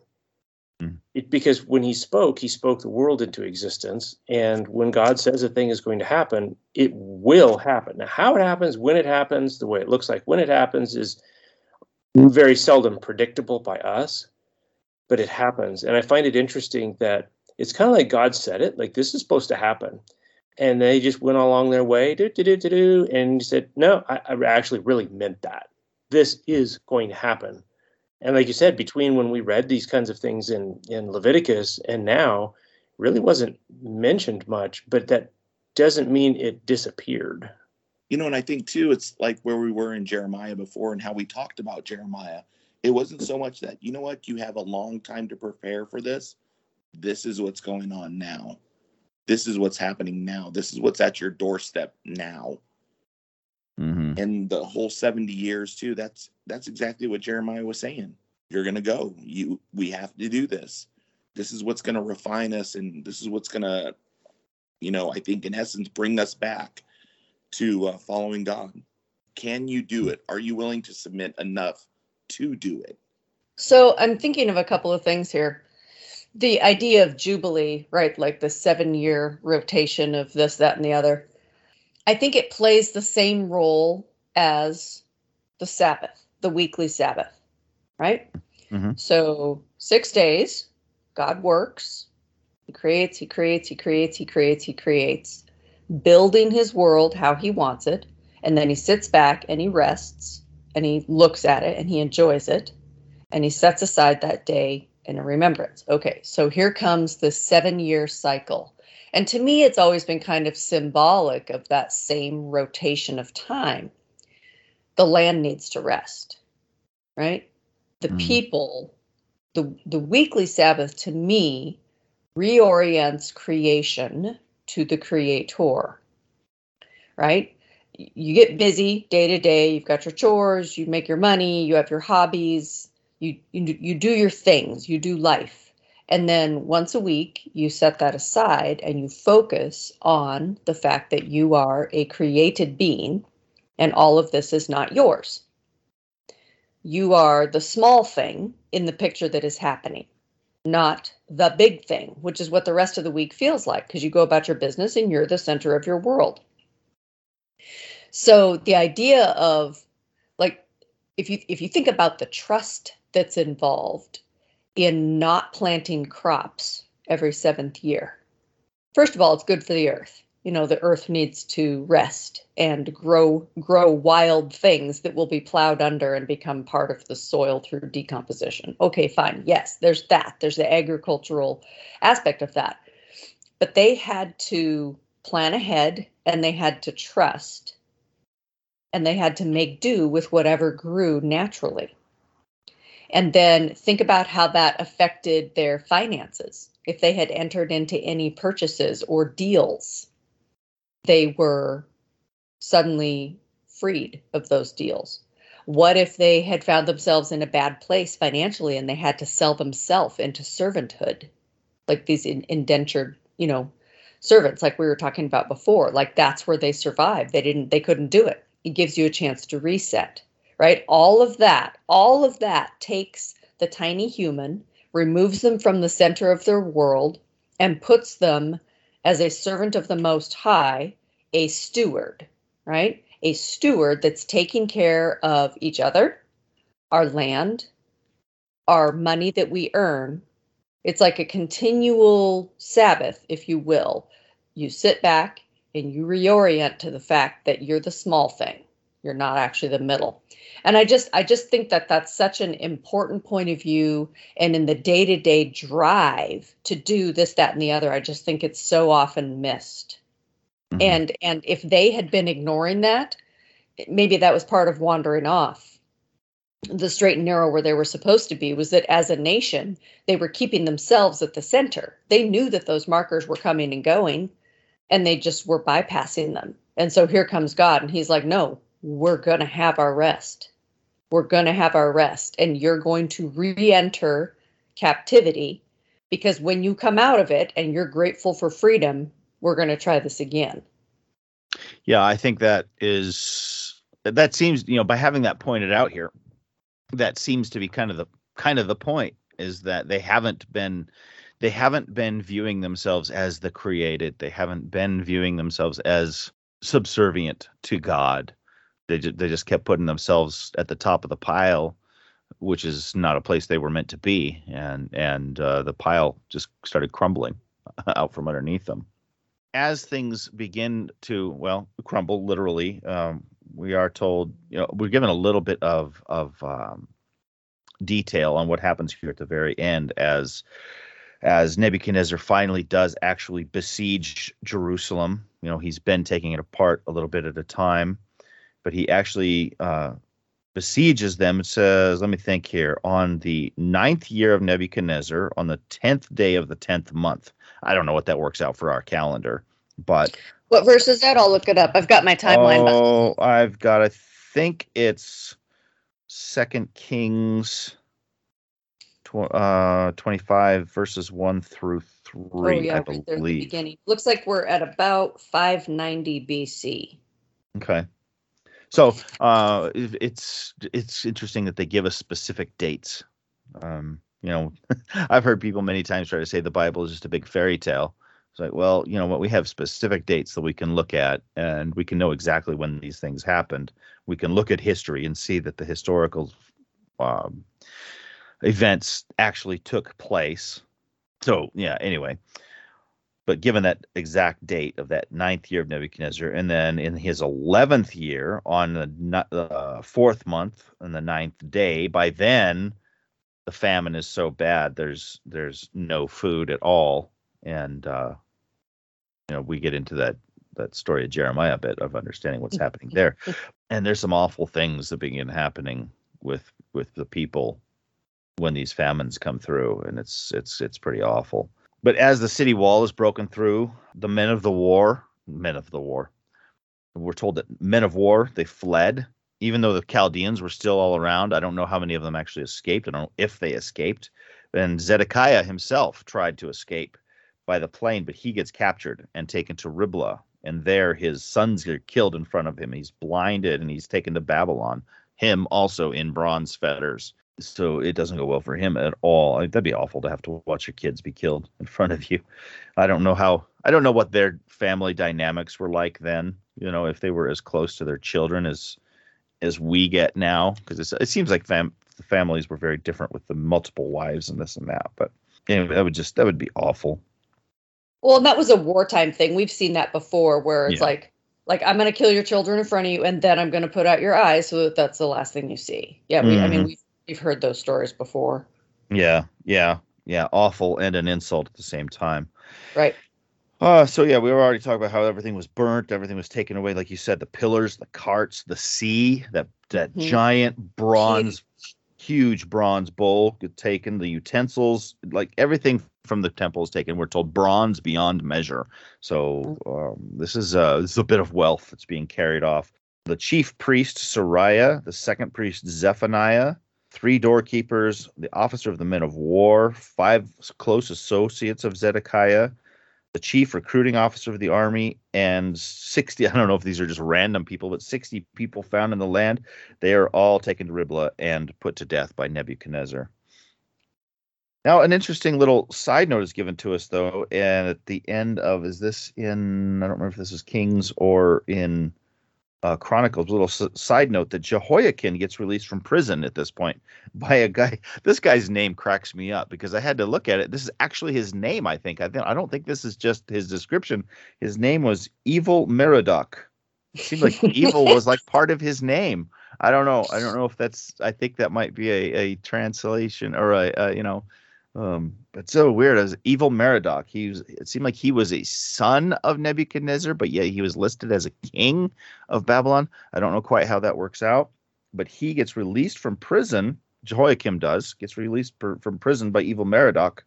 Mm. It, because when he spoke, he spoke the world into existence. And when God says a thing is going to happen, it will happen. Now, how it happens, when it happens, the way it looks like when it happens is very seldom predictable by us, but it happens. And I find it interesting that it's kind of like God said it, like this is supposed to happen. And they just went along their way, do, do, do, do, do, and said, no, I, I actually really meant that. This is going to happen and like you said, between when we read these kinds of things in in Leviticus and now, really wasn't mentioned much. But that doesn't mean it disappeared. You know, and I think too, it's like where we were in Jeremiah before and how we talked about Jeremiah. It wasn't so much that, you know what, you have a long time to prepare for this. This is what's going on now. This is what's happening now. This is what's at your doorstep now. Mm-hmm. And the whole 70 years too, that's that's exactly what Jeremiah was saying. You're gonna go. You we have to do this. This is what's gonna refine us and this is what's gonna, you know, I think in essence bring us back to uh, following God. Can you do it? Are you willing to submit enough to do it? So I'm thinking of a couple of things here. The idea of Jubilee, right? Like the seven year rotation of this, that, and the other. I think it plays the same role as the Sabbath, the weekly Sabbath, right? Mm-hmm. So, six days, God works. He creates, he creates, he creates, he creates, he creates, building his world how he wants it. And then he sits back and he rests and he looks at it and he enjoys it. And he sets aside that day in a remembrance. Okay, so here comes the seven year cycle and to me, it's always been kind of symbolic of that same rotation of time. The land needs to rest, right? The mm. people, the, the weekly Sabbath to me reorients creation to the creator, right? You get busy day to day, you've got your chores, you make your money, you have your hobbies, you, you, you do your things, you do life and then once a week, you set that aside and you focus on the fact that you are a created being and all of this is not yours. You are the small thing in the picture that is happening, not the big thing, which is what the rest of the week feels like because you go about your business and you're the center of your world. So the idea of like if you if you think about the trust that's involved in not planting crops every seventh year. First of all, it's good for the earth. You know, the earth needs to rest and grow grow wild things that will be plowed under and become part of the soil through decomposition. Okay, fine. Yes, there's that. There's the agricultural aspect of that. But they had to plan ahead and they had to trust and they had to make do with whatever grew naturally and then think about how that affected their finances. If they had entered into any purchases or deals, they were suddenly freed of those deals. What if they had found themselves in a bad place financially and they had to sell themselves into servanthood, like these indentured, you know, servants, like we were talking about before? Like that's where they survived. They didn't, they couldn't do it it gives you a chance to reset, right? All of that, all of that takes the tiny human, removes them from the center of their world, and puts them as a servant of the Most High, a steward, right? A steward that's taking care of each other, our land, our money that we earn. It's like a continual Sabbath, if you will. You sit back and you reorient to the fact that you're the small thing. You're not actually the middle. And I just I just think that that's such an important point of view and in the day-to-day drive to do this that and the other I just think it's so often missed. Mm-hmm. And and if they had been ignoring that, maybe that was part of wandering off the straight and narrow where they were supposed to be was that as a nation they were keeping themselves at the center they knew that those markers were coming and going and they just were bypassing them and so here comes god and he's like no we're going to have our rest. We're going to have our rest and you're going to re-enter captivity because when you come out of it and you're grateful for freedom we're going to try this again. Yeah i think that is that seems you know by having that pointed out here that seems to be kind of the kind of the point is that they haven't been they haven't been viewing themselves as the created. They haven't been viewing themselves as subservient to god they, ju- they just kept putting themselves at the top of the pile which is not a place they were meant to be. And and uh, the pile just started crumbling <laughs> out from underneath them. As things begin to well crumble literally um, we are told, you know, we're given a little bit of of um, detail on what happens here at the very end as as Nebuchadnezzar finally does actually besiege Jerusalem. You know, he's been taking it apart a little bit at a time, but he actually uh, besieges them. It says, let me think here, on the ninth year of Nebuchadnezzar, on the tenth day of the tenth month. I don't know what that works out for our calendar, but what verse is that? I'll look it up. I've got my timeline. Oh, I've got. I think it's Second Kings, tw- uh, twenty-five verses one through three. Oh yeah, I right there at the beginning. Looks like we're at about five ninety BC. Okay. So uh, it's it's interesting that they give us specific dates. Um, you know, <laughs> I've heard people many times try to say the Bible is just a big fairy tale. It's like, well, you know what? We have specific dates that we can look at, and we can know exactly when these things happened. We can look at history and see that the historical um, events actually took place. So, yeah. Anyway, but given that exact date of that ninth year of Nebuchadnezzar, and then in his eleventh year, on the uh, fourth month and the ninth day, by then the famine is so bad there's there's no food at all, and uh, you know we get into that that story of Jeremiah a bit of understanding what's happening there. <laughs> And there's some awful things that begin happening with with the people when these famines come through, and it's it's it's pretty awful. But as the city wall is broken through, the men of the war, men of the war, we're told that men of war they fled, even though the Chaldeans were still all around. I don't know how many of them actually escaped. I don't know if they escaped. And Zedekiah himself tried to escape by the plain, but he gets captured and taken to Riblah. And there his sons get killed in front of him. He's blinded and he's taken to Babylon, him also in bronze fetters. So it doesn't go well for him at all. That'd be awful to have to watch your kids be killed in <laughs> front of you. I don't know how, I don't know what their family dynamics were like then, you know, if they were as close to their children as as we get now because it seems like fam- the families were very different with the multiple wives and this and that but anyway that would just that would be awful well, and that was a wartime thing. We've seen that before where it's yeah. like like I'm going to kill your children in front of you and then I'm going to put out your eyes so that that's the last thing you see. Yeah, we, mm-hmm. I mean mm-hmm. we've we've heard those stories before. Yeah, yeah, yeah, awful and an insult at the same time. Right. Uh, so yeah, we were already talking about how everything was burnt, everything was taken away, like you said, the pillars, the carts, the sea, that that mm-hmm. giant bronze huge bronze bowl taken, the utensils, like everything from the temple is taken. We're told bronze beyond measure. So um, this is uh, this is a bit of wealth that's being carried off. The chief priest Seraiah, the second priest Zephaniah, three doorkeepers, the officer of the men of war, five close associates of Zedekiah, the chief recruiting officer of the army, and 60, <laughs> I don't know if these are just random people, but 60 people found in the land. They are all taken to Riblah and put to death by Nebuchadnezzar. Now, an interesting little side note is given to us, though, and at the end of is this in I don't remember if this is Kings or in uh, Chronicles. Little s- side note that Jehoiakim gets released from prison at this point <laughs> by a guy. This guy's name cracks me up because I had to look at it. This is actually his name. I think. I think I don't think this is just his description. His name was Evil Merodach. It seemed like <laughs> evil was like part of his name. I don't know. I don't know if that's. I think that might be a, a translation or a, a you know um, but so weird as evil Merodach. He was, it seemed like he was a son of Nebuchadnezzar, but yet he was listed as a king of Babylon. I don't know quite how that works out, but he gets released from prison. Jehoiakim does gets released per, from prison by evil Merodach,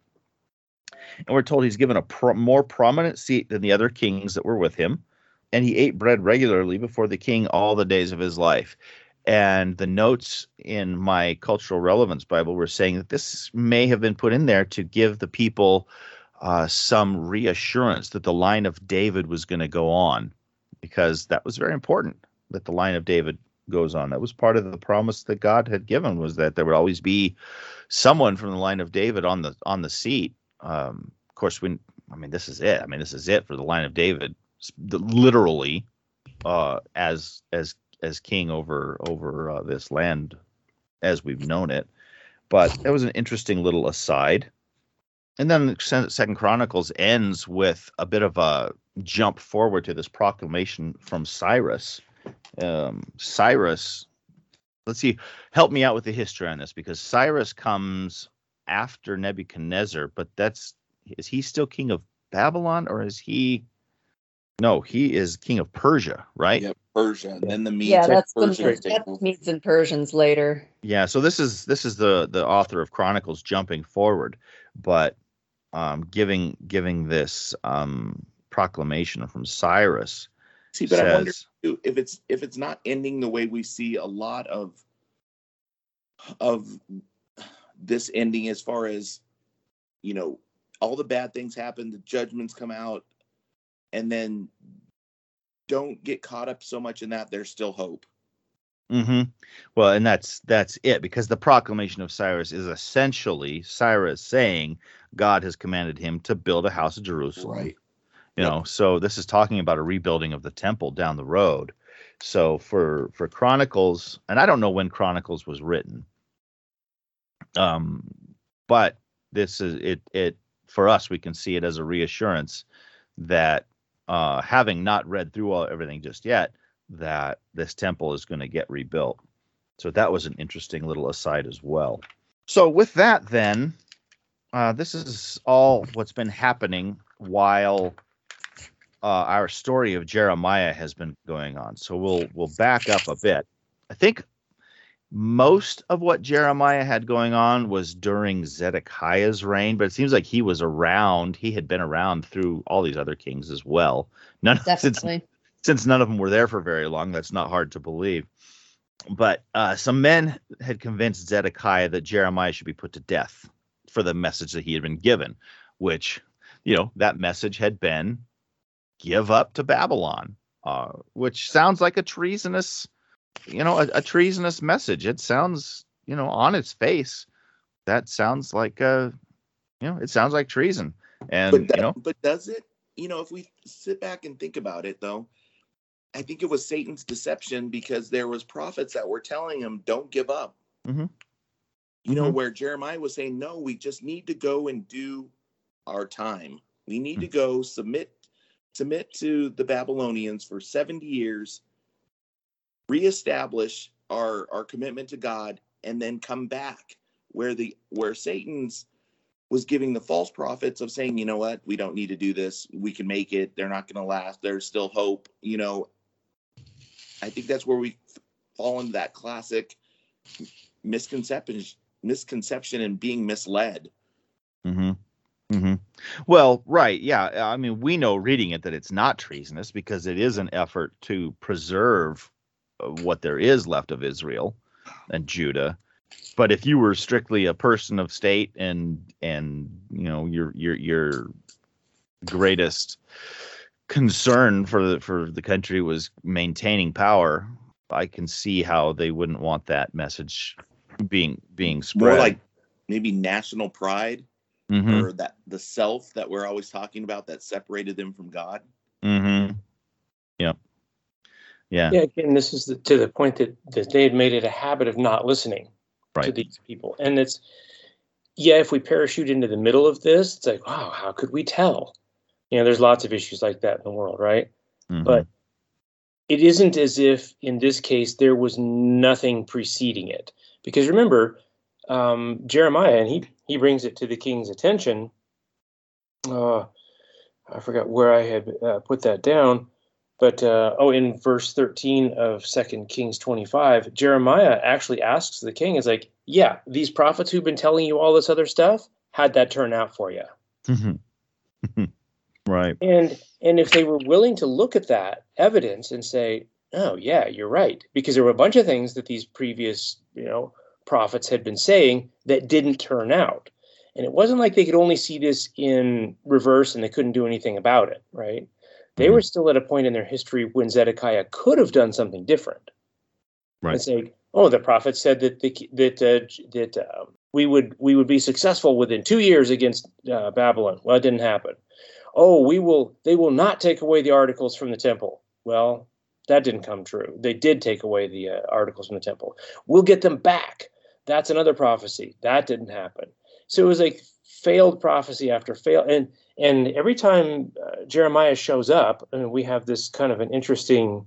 and we're told he's given a pro, more prominent seat than the other kings that were with him, and he ate bread regularly before the king all the days of his life and the notes in my cultural relevance bible were saying that this may have been put in there to give the people uh, some reassurance that the line of david was going to go on because that was very important that the line of david goes on. That was part of the promise that god had given was that there would always be someone from the line of david on the on the seat. Um, of course when i mean this is it. I mean this is it for the line of david literally uh, as as as king over over uh, this land as we've known it. But that was an interesting little aside. And then Second Chronicles ends with a bit of a jump forward to this proclamation from Cyrus. Um, Cyrus, let's see, help me out with the history on this because Cyrus comes after Nebuchadnezzar, but that's is he still king of Babylon or is he no, he is king of Persia, right? Yep, Persia. And then the Medes. Yeah, that's the Persians take that's. Medes and Persians later. Yeah, so this is this is the the author of Chronicles jumping forward, but um, giving giving this um, proclamation from Cyrus See, but I wonder says, too, if it's if it's not ending the way we see a lot of of this ending as far as you know all the bad things happen the judgments come out and then don't get caught up so much in that there's still hope hmm Well, and that's that's it because the proclamation of Cyrus is essentially Cyrus saying God has commanded him to build a house of Jerusalem. right You Yep. know, so this is talking about a rebuilding of the temple down the road. So for for Chronicles, and I don't know when Chronicles was written, um, but this is it. It for us, we can see it as a reassurance that uh, having not read through all everything just yet, that this temple is going to get rebuilt. So that was an interesting little aside as well. So with that, then, uh, this is all what's been happening while uh, our story of Jeremiah has been going on. So we'll we'll back up a bit. I think most of what Jeremiah had going on was during Zedekiah's reign, but it seems like he was around. He had been around through all these other kings as well. None since Definitely. since none of them were there for very long, that's not hard to believe. But uh, some men had convinced Zedekiah that Jeremiah should be put to death for the message that he had been given, which, you know, that message had been give up to Babylon, uh, which sounds like a treasonous, you know, a, a treasonous message. It sounds, you know, on its face, that sounds like a, you know, it sounds like treason. And, but, that- you know, but does it you know if we sit back and think about it though i think it was satan's deception because there was prophets that were telling him don't give up Mhm. you know Mhm. where jeremiah was saying no we just need to go and do our time we need to go submit submit to the babylonians for 70 years reestablish our our commitment to god and then come back where the where satan's was giving the false prophets of saying, you know what, we don't need to do this. We can make it. They're not going to last. There's still hope. You know, I think that's where we fall into that classic misconception, misconception and being misled. Mm-hmm. Mm-hmm. Well, right, yeah. I mean, we know reading it that it's not treasonous because it is an effort to preserve what there is left of Israel and Judah. But if you were strictly a person of state and and you know your your you're greatest concern for the for the country was maintaining power, I can see how they wouldn't want that message being being spread. More like maybe national pride Mhm, or that the self that we're always talking about that separated them from God. Mm-hmm. Yep. Yeah. Yeah, again, this is the, to the point that, that they had made it a habit of not listening to these people. And it's, yeah, if we parachute into the middle of this, it's like, wow, how could we tell? You know, there's lots of issues like that in the world, right? Mhm. But it isn't as if in this case there was nothing preceding it. Because remember, um, Jeremiah, and he, he brings it to the king's attention. Uh, I forgot where I had uh, put that down. But uh, oh, in verse 13 of Second Kings 25, Jeremiah actually asks the king, "Is like, yeah, these prophets who've been telling you all this other stuff, how'd that turn out for you?" Mhm. right. And and if they were willing to look at that evidence and say, "Oh, yeah, you're right," because there were a bunch of things that these previous, you know, prophets had been saying that didn't turn out. And it wasn't like they could only see this in reverse and they couldn't do anything about it, right? They Mhm. were still at a point in their history when Zedekiah could have done something different. Right. And say, "Oh, the prophet said that the that uh, that uh, we would we would be successful within two years against uh, Babylon." Well, it didn't happen. Oh, we will. They will not take away the articles from the temple. Well, that didn't come true. They did take away the uh, articles from the temple. We'll get them back. That's another prophecy. That didn't happen. So it was like failed prophecy after fail. And and every time uh, Jeremiah shows up, and we have this kind of an interesting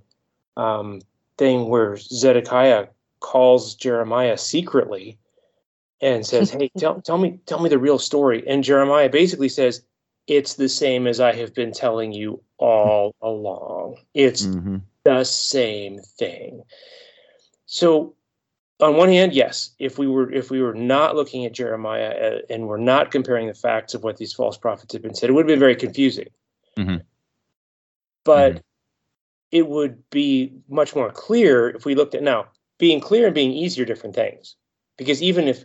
um, thing where Zedekiah calls Jeremiah secretly and says, "Hey, <laughs> tell tell me tell me the real story." And Jeremiah basically says, "It's the same as I have been telling you all along. It's Mhm. the same thing." So, on one hand, yes, if we were if we were not looking at Jeremiah uh, and we're not comparing the facts of what these false prophets had been said, it would have been very confusing. Mhm. But Mhm. it would be much more clear if we looked at now being clear and being easy are different things because even if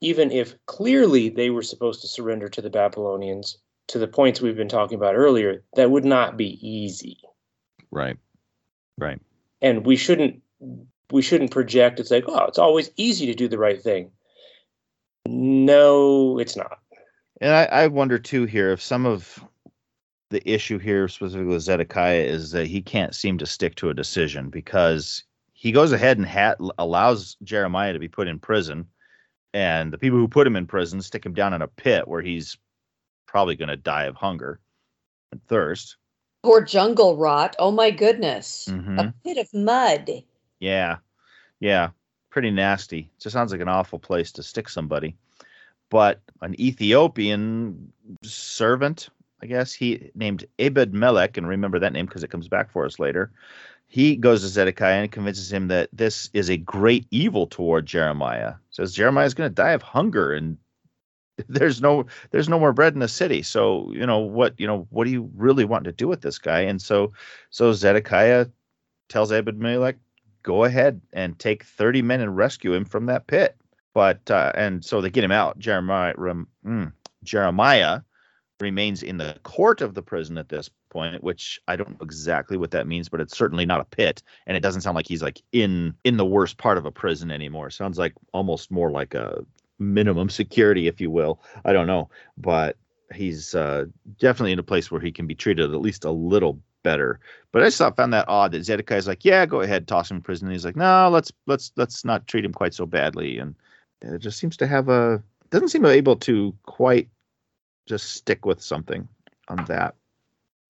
even if clearly they were supposed to surrender to the babylonians to the points we've been talking about earlier that would not be easy Right. Right. and we shouldn't we shouldn't project it's like oh it's always easy to do the right thing no it's not And I, I wonder too here if some of the issue here, specifically with Zedekiah, is that he can't seem to stick to a decision because he goes ahead and ha- allows Jeremiah to be put in prison, and the people who put him in prison stick him down in a pit where he's probably going to die of hunger and thirst. Or jungle rot. Oh my goodness. A Mhm. pit of mud. Yeah, yeah, pretty nasty. Just sounds like an awful place to stick somebody. But an Ethiopian servant, I guess he named Ebed Melech, and remember that name because it comes back for us later. He goes to Zedekiah and convinces him that this is a great evil toward Jeremiah. Says Jeremiah is going to die of hunger and <laughs> there's no there's no more bread in the city. So you know what you know what do you really want to do with this guy? And so so Zedekiah tells Ebed Melech, go ahead and take 30 men and rescue him from that pit. But uh, and so they get him out. Jeremiah rem, mm, Jeremiah remains in the court of the prison at this point, which I don't know exactly what that means, but it's certainly not a pit, and it doesn't sound like he's like in in the worst part of a prison anymore. Sounds like almost more like a minimum security, if you will. I don't know, but he's uh, definitely in a place where he can be treated at least a little better. But I just thought found that odd that Zedekiah's like, yeah, go ahead, toss him in prison. And he's like, no, let's let's let's not treat him quite so badly, and it just seems to have a doesn't seem able to quite just stick with something on that.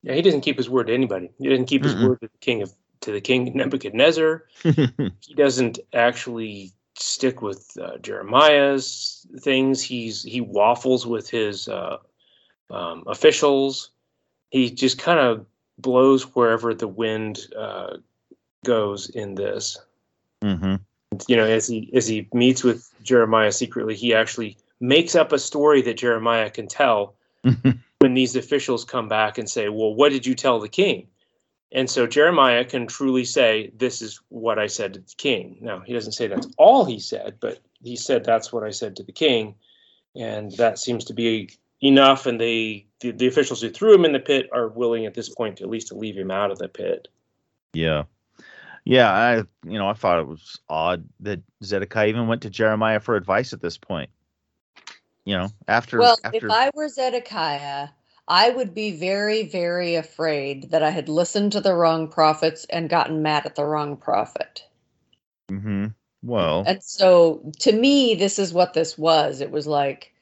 yeah he doesn't keep his word to anybody he doesn't keep his Mm-mm. word to the king of to the king nebuchadnezzar <laughs> he doesn't actually stick with uh, Jeremiah's things. He's he waffles with his uh, um, officials. He just kind of blows wherever the wind uh, goes in this. hmm You know, as he as he meets with Jeremiah secretly, he actually makes up a story that Jeremiah can tell <laughs> when these officials come back and say, "Well, what did you tell the king?" And so Jeremiah can truly say, This is what I said to the king. Now, he doesn't say that's all he said, but he said, That's what I said to the king. And that seems to be enough, and they the, the officials who threw him in the pit are willing at this point to at least to leave him out of the pit. Yeah. Yeah, I you know, I thought it was odd that Zedekiah even went to Jeremiah for advice at this point. You know, after Well, after if I were Zedekiah, I would be very, very afraid that I had listened to the wrong prophets and gotten mad at the wrong prophet. hmm well, And so to me, this is what this was. It was like,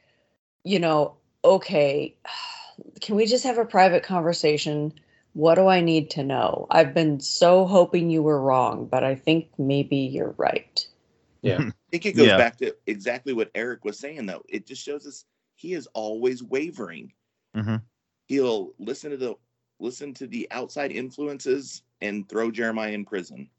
you know, okay, <sighs> can we just have a private conversation? What do I need to know? I've been so hoping you were wrong, but I think maybe you're right. Yeah. <laughs> I think it goes Yeah. back to exactly what Eric was saying, though. It just shows us he is always wavering. Mhm. He'll listen to the listen to the outside influences and throw Jeremiah in prison.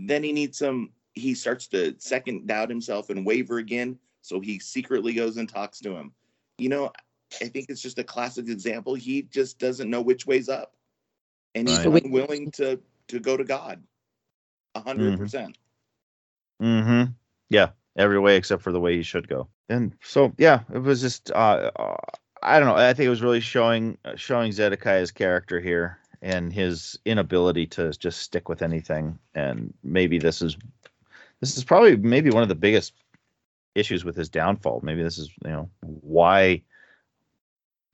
Then he needs some. He starts to second doubt himself and waver again. So he secretly goes and talks to him. You know, I think it's just a classic example. He just doesn't know which way's up, and he's Right. unwilling to to go to God. A hundred percent. hmm Yeah, every way except for the way he should go. And so, yeah, it was just uh, uh, I don't know. I think it was really showing uh, showing Zedekiah's character here and his inability to just stick with anything. And maybe this is this is probably maybe one of the biggest issues with his downfall. Maybe this is you know why,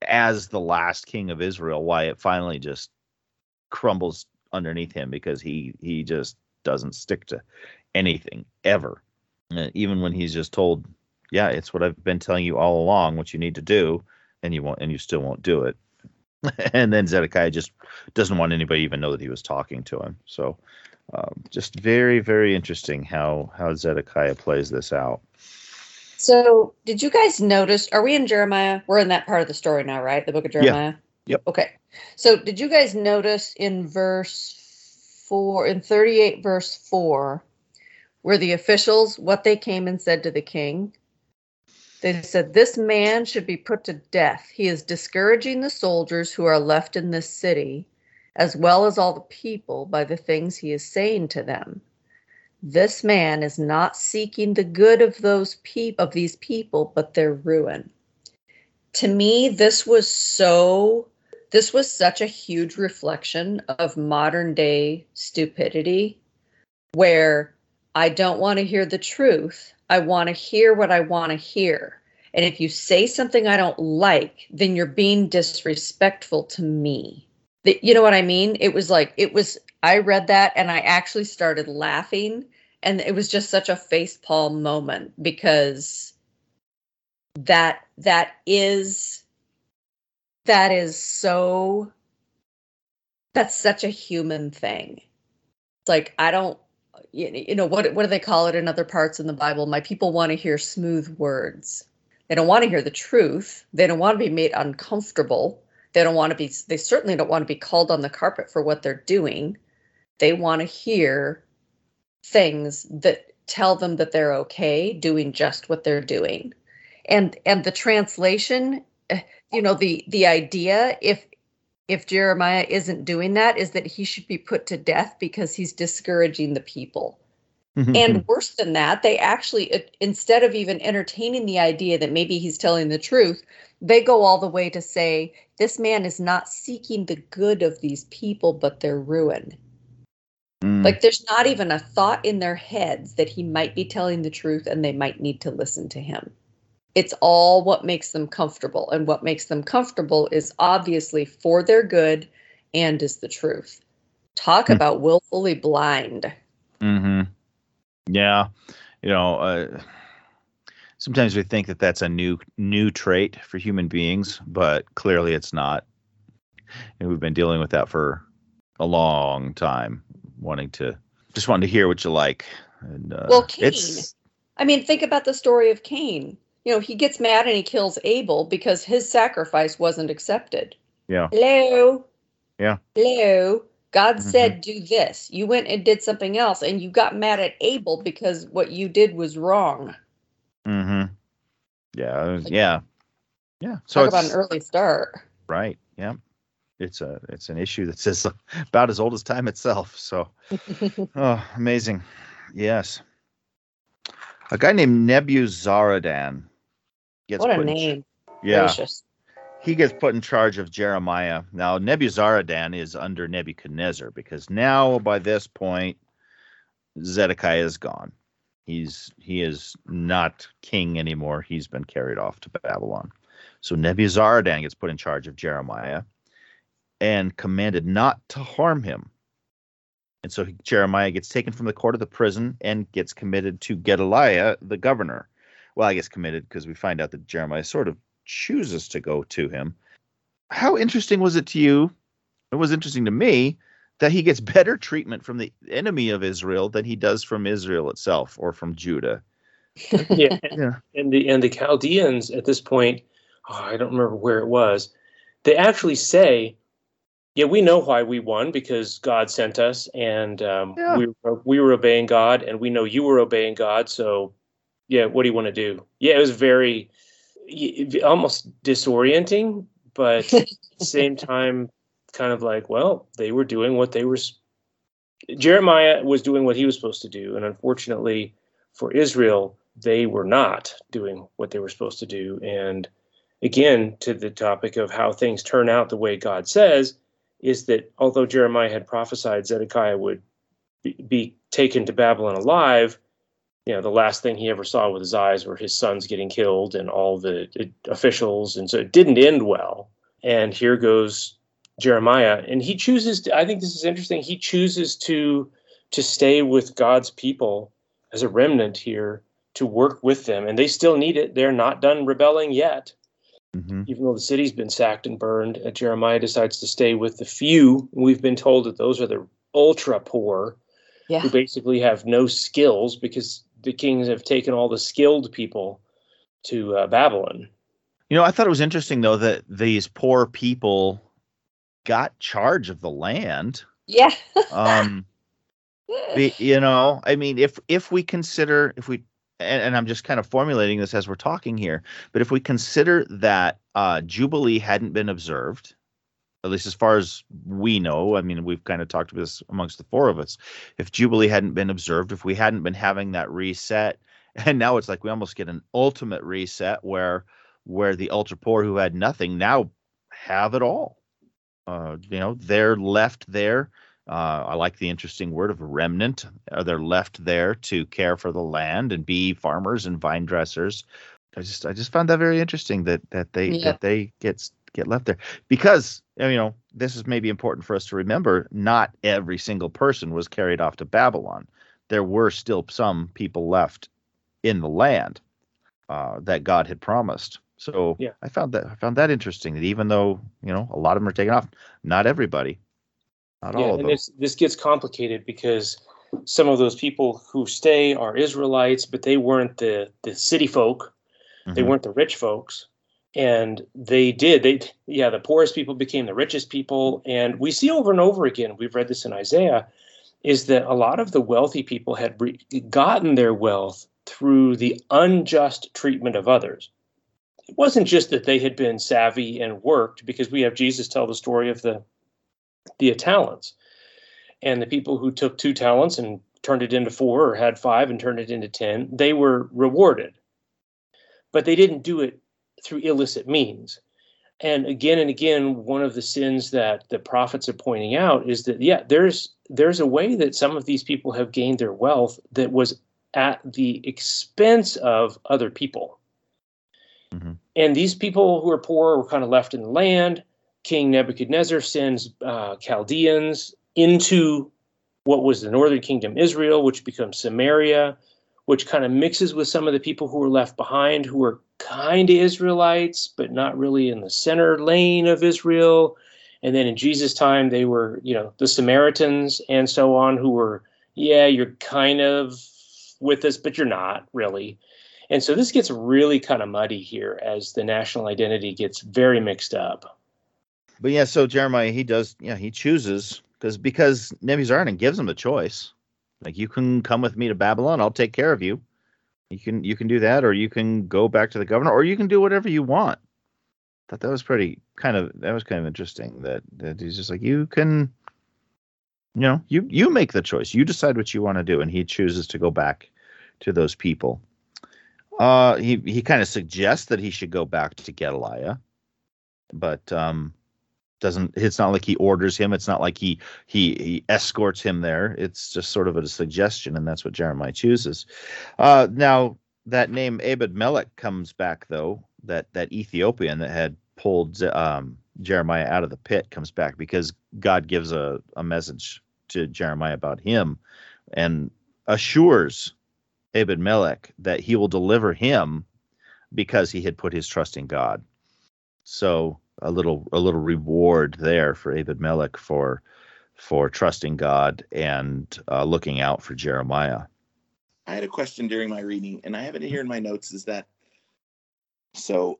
as the last king of Israel, why it finally just crumbles underneath him because he he just doesn't stick to anything ever. Uh, even when he's just told, "Yeah, it's what I've been telling you all along, what you need to do," and you won't, and you still won't do it. <laughs> and then Zedekiah just doesn't want anybody even know that he was talking to him. So, um, just very, very interesting how how Zedekiah plays this out. So, did you guys notice? Are we in Jeremiah? We're in that part of the story now, right? The book of Jeremiah? Yeah. Yep. Okay. So, did you guys notice in verse 4, in 38, verse 4, where the officials, what they came and said to the king? They said, This man should be put to death. He is discouraging the soldiers who are left in this city, as well as all the people, by the things he is saying to them this man is not seeking the good of those people of these people but their ruin. To me this was so this was such a huge reflection of modern day stupidity where i don't want to hear the truth i want to hear what i want to hear. And if you say something i don't like then you're being disrespectful to me. You know what i mean? It was like it was i read that and i actually started laughing and it was just such a face palm moment because that that is that is so that's such a human thing. It's like i don't you you know what what do they call it in other parts in the bible? My people want to hear smooth words. They don't want to hear the truth. They don't want to be made uncomfortable. They don't want to be they certainly don't want to be called on the carpet for what they're doing. They want to hear things that tell them that they're okay doing just what they're doing. And and the translation eh, you know the the idea if if jeremiah isn't doing that is that he should be put to death because he's discouraging the people. And worse than that they actually uh, instead of even entertaining the idea that maybe he's telling the truth they go all the way to say this man is not seeking the good of these people but their ruin Mm. like there's not even a thought in their heads that he might be telling the truth and they might need to listen to him. It's all what makes them comfortable. And what makes them comfortable is obviously for their good and is the truth. Talk Hmm. about willfully blind. hmm Yeah, you know, uh, sometimes we think that that's a new new trait for human beings, but clearly it's not. And we've been dealing with that for a long time, wanting to just wanting to hear what you like. And uh, Well, Cain. it's I mean, think about the story of Cain. You know, he gets mad and he kills Abel because his sacrifice wasn't accepted. yeah, Hello. Yeah. Hello. God Mhm. said, do this. You went and did something else, and you got mad at Abel because what you did was wrong. Mm hmm yeah, was- yeah, yeah. So Talk about it's an early start. right. Yeah, it's a it's an issue that's as about as old as time itself. So. <laughs> Oh, amazing. Yes. A guy named Nebuzaradan gets what a put in- name. yeah. Gracious. he gets put in charge of Jeremiah. Now Nebuzaradan is under Nebuchadnezzar because now by this point Zedekiah is gone. He's he is not king anymore. He's been carried off to Babylon. So Nebuzaradan gets put in charge of Jeremiah and commanded not to harm him. And so Jeremiah gets taken from the court of the prison and gets committed to Gedaliah, the governor. Well, I guess committed because we find out that Jeremiah sort of chooses to go to him. How interesting was it to you? It was interesting to me that he gets <laughs> better treatment from the enemy of Israel than he does from Israel itself or from Judah. <laughs> yeah, <laughs> yeah. and the and the Chaldeans at this point, oh, I don't remember where it was. They actually say, "Yeah, we know why we won because God sent us, and um, yeah. we we were obeying God, and we know you were obeying God. So, yeah, what do you want to do? Yeah, it was very almost disorienting, but at <laughs> the same time, kind of like, well, they were doing what they were. Jeremiah was doing what he was supposed to do, and unfortunately for Israel, they were not doing what they were supposed to do. And again, to the topic of how things turn out the way God says, is that although Jeremiah had prophesied Zedekiah would be, be taken to Babylon alive, you know, the last thing he ever saw with his eyes were his sons getting killed and all the officials. And so it didn't end well. And here goes Jeremiah. And he chooses, to, I think this is interesting. He chooses to, to stay with God's people as a remnant here to work with them. And they still need it. They're not done rebelling yet. Mm-hmm. Even though the city's been sacked and burned, uh, Jeremiah decides to stay with the few. We've been told that those are the ultra poor yeah. who basically have no skills because the kings have taken all the skilled people to uh, Babylon. You know, I thought it was interesting though that these poor people got charge of the land. Yeah. um <laughs> you know, I mean if if we consider if we and, and, I'm just kind of formulating this as we're talking here, but if we consider that uh Jubilee hadn't been observed, at least as far as we know. I mean, we've kind of talked about this amongst the four of us. If Jubilee hadn't been observed, if we hadn't been having that reset, <laughs> and now it's like we almost get an ultimate reset where where the ultra poor who had nothing now have it all. Uh, you know, they're left there. Uh, I like the interesting word of remnant. Are they left there to care for the land and be farmers and vine dressers? I just I just found that very interesting that that they yeah. that they get get left there because you know this is maybe important for us to remember not every single person was carried off to babylon there were still some people left in the land uh, that god had promised so yeah. i found that i found that interesting that even though you know a lot of them are taken off not everybody not yeah, all of and this, this gets complicated because some of those people who stay are israelites but they weren't the the city folk. Mm-hmm. they weren't the rich folks. And they did they yeah the poorest people became the richest people. And we see over and over again we've read this in isaiah is that a lot of the wealthy people had re- gotten their wealth through the unjust treatment of others. It wasn't just that they had been savvy and worked because we have jesus tell the story of the the talents and the people who took two talents and turned it into four or had five and turned it into ten they were rewarded but they didn't do it through illicit means. And again and again, one of the sins that the prophets are pointing out is that yeah, there's there's a way that some of these people have gained their wealth that was at the expense of other people. Mm-hmm. And these people who are poor were kind of left in the land. King Nebuchadnezzar sends uh, Chaldeans into what was the northern kingdom Israel, which becomes Samaria, which kind of mixes with some of the people who were left behind who were kind of Israelites, but not really in the center lane of Israel. And then in Jesus' time, they were, you know, the Samaritans and so on, who were, yeah, you're kind of with us, but you're not really. And so this gets really kind of muddy here as the national identity gets very mixed up. But yeah, so Jeremiah, he does, yeah, he chooses because because Nebuzaradan gives him a choice. Like you can come with me to Babylon, I'll take care of you. You can you can do that, or you can go back to the governor, or you can do whatever you want. Thought that was pretty kind of that was kind of interesting. That that he's just like you can, you know, you you make the choice. You decide what you want to do, and he chooses to go back to those people. Uh, he he kind of suggests that he should go back to Gedaliah. but um, doesn't. It's not like he orders him. It's not like he he he escorts him there. It's just sort of a suggestion, and that's what Jeremiah chooses. Uh, now that name Abed Melech comes back though. That that Ethiopian that had pulled um, Jeremiah out of the pit comes back because God gives a, a message to Jeremiah about him and assures Abed Melech that he will deliver him because he had put his trust in God. So a little a little reward there for Abed Melech for for trusting God and uh, looking out for Jeremiah. I had a question during my reading, and I have it here in my notes. Is that so?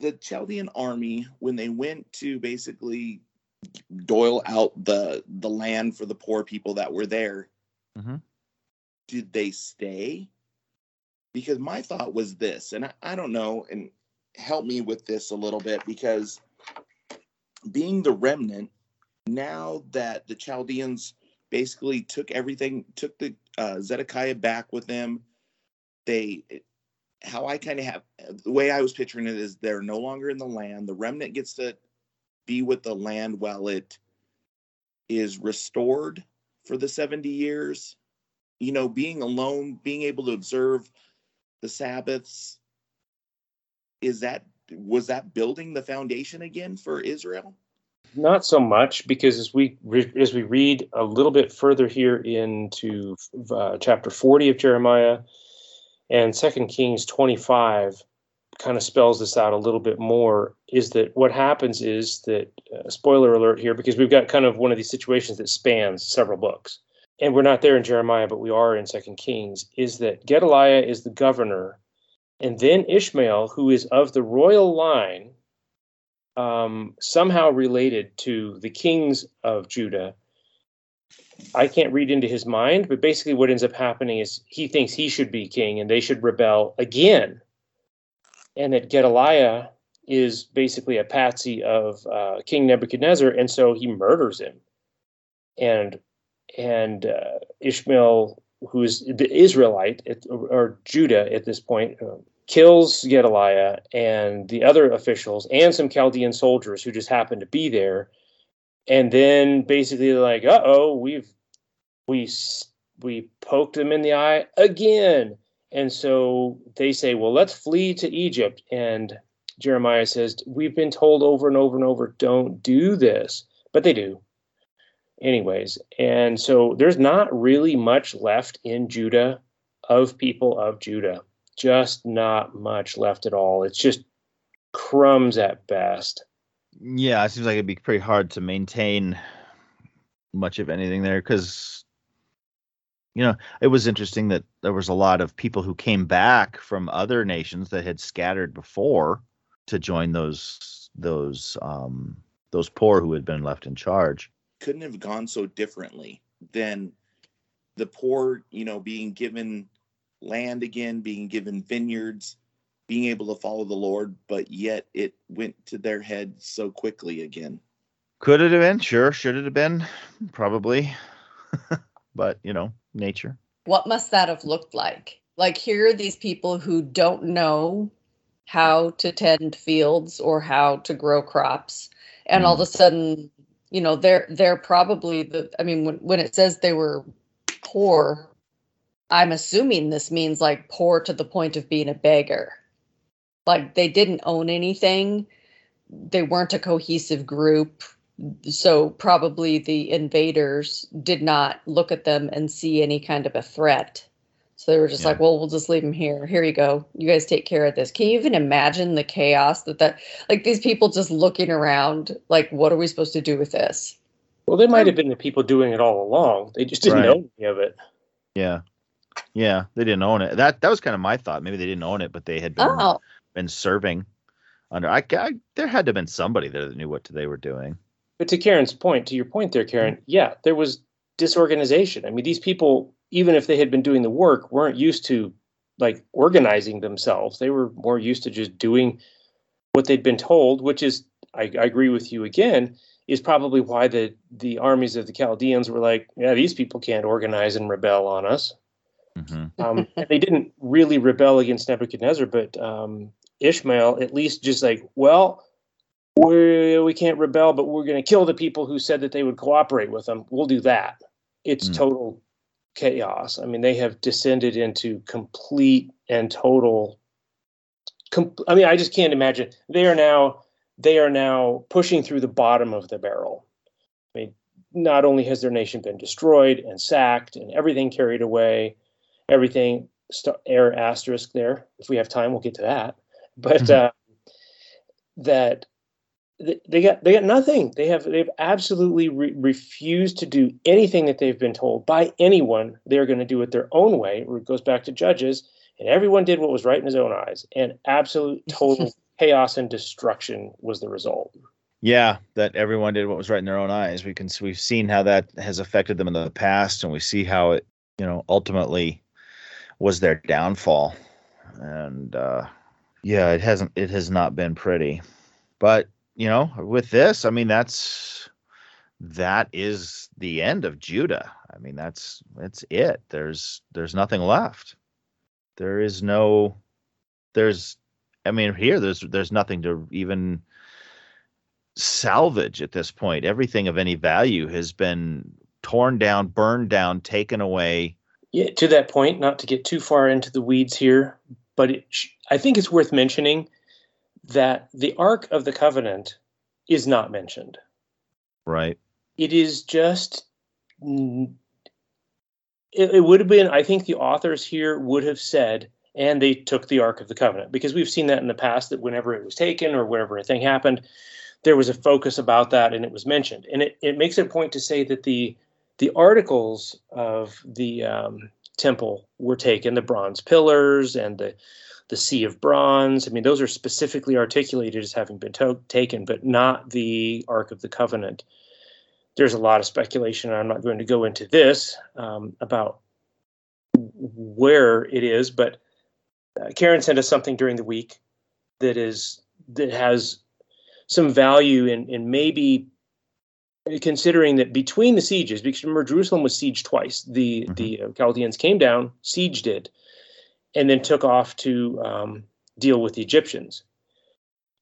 The Chaldean army, when they went to basically doyle out the the land for the poor people that were there, mm-hmm. did they stay? Because my thought was this, and I, I don't know, and help me with this a little bit because being the remnant, now that the Chaldeans basically took everything, took the uh, Zedekiah back with them, they, how I kind of have the way I was picturing it is they're no longer in the land. The remnant gets to be with the land while it is restored for the 70 years. You know, being alone, being able to observe the Sabbaths, is that was that building the foundation again for Israel? Not so much, because as we re- as we read a little bit further here into uh, chapter 40 of Jeremiah and Second Kings 25, kind of spells this out a little bit more. Is that what happens? Is that uh, spoiler alert here, because we've got kind of one of these situations that spans several books, and we're not there in Jeremiah, but we are in Second Kings. Is that Gedaliah is the governor and then Ishmael, who is of the royal line, um, somehow related to the kings of Judah. I can't read into his mind, but basically, what ends up happening is he thinks he should be king and they should rebel again. And that Gedaliah is basically a patsy of uh, King Nebuchadnezzar, and so he murders him. And and uh, Ishmael, who's the Israelite at, or Judah at this point, uh, kills Gedaliah and the other officials and some Chaldean soldiers who just happen to be there. And then basically like, uh oh, we've we we poked them in the eye again. And so they say, well, let's flee to Egypt. And Jeremiah says, we've been told over and over and over, don't do this. But they do. Anyways, and so there's not really much left in Judah of people of Judah just not much left at all. It's just crumbs at best. Yeah, it seems like it'd be pretty hard to maintain much of anything there because you know it was interesting that there was a lot of people who came back from other nations that had scattered before to join those those um those poor who had been left in charge couldn't have gone so differently than the poor you know being given land again, being given vineyards, being able to follow the Lord, but yet it went to their head so quickly again. Could it have been? Sure. Should it have been? Probably. <laughs> but, you know, nature. What must that have looked like? Like, here are these people who don't know how to tend fields or how to grow crops. And mm. all of a sudden, you know, they're they're probably the I mean, when, when it says they were poor, I'm assuming this means like poor to the point of being a beggar. Like they didn't own anything, they weren't a cohesive group. So probably the invaders did not look at them and see any kind of a threat. So they were just yeah. like, well, we'll just leave them here. Here you go. You guys take care of this. Can you even imagine the chaos that that like these people just looking around like what are we supposed to do with this? Well, they might have um, been the people doing it all along. They just didn't right. know any of it. Yeah. Yeah, they didn't own it. That that was kind of my thought. Maybe they didn't own it, but they had been oh. been serving under. I, I there had to have been somebody there that knew what they were doing. But to Karen's point, to your point there, Karen, yeah, there was disorganization. I mean, these people, even if they had been doing the work, weren't used to like organizing themselves. They were more used to just doing what they'd been told, which is, I, I agree with you again, is probably why the the armies of the Chaldeans were like, yeah, these people can't organize and rebel on us. Mm-hmm. Um, <laughs> they didn't really rebel against Nebuchadnezzar, but um, Ishmael at least just like, well, we we can't rebel, but we're going to kill the people who said that they would cooperate with them. We'll do that. It's Mm. total chaos. I mean, they have descended into complete and total. Com- I mean, I just can't imagine. They are now they are now pushing through the bottom of the barrel. I mean, not only has their nation been destroyed and sacked and everything carried away, everything st- air asterisk there. If we have time, we'll get to that. But Mhm. uh, that th- they got they got nothing. They have they've absolutely re- refused to do anything that they've been told by anyone. They're going to do it their own way. It goes back to Judges, and everyone did what was right in his own eyes, and absolute <laughs> total chaos and destruction was the result. Yeah, that everyone did what was right in their own eyes. We can we've seen how that has affected them in the past, and we see how it, you know, ultimately was their downfall. And uh, yeah, it hasn't. It has not been pretty. But you know, with this, I mean, that's that is the end of Judah. I mean, that's that's it. There's there's nothing left. There is no. There's. I mean, here there's there's nothing to even salvage at this point. Everything of any value has been torn down, burned down, taken away. Yeah, to that point, not to get too far into the weeds here, but it, I think it's worth mentioning that the Ark of the Covenant is not mentioned. Right. It is just. It, it would have been, I think the authors here would have said, and they took the Ark of the Covenant, because we've seen that in the past that whenever it was taken or whenever a thing happened, there was a focus about that and it was mentioned. And it, it makes a point to say that the the articles of the um, temple were taken, the bronze pillars and the the sea of bronze. I mean, those are specifically articulated as having been to- taken, but not the Ark of the Covenant. There's a lot of speculation, and I'm not going to go into this um, about where it is, but uh, Karen sent us something during the week that is that has some value in in maybe considering that between the sieges, because remember Jerusalem was sieged twice. The Mhm. the uh, Chaldeans came down, sieged it, and then took off to um, deal with the Egyptians.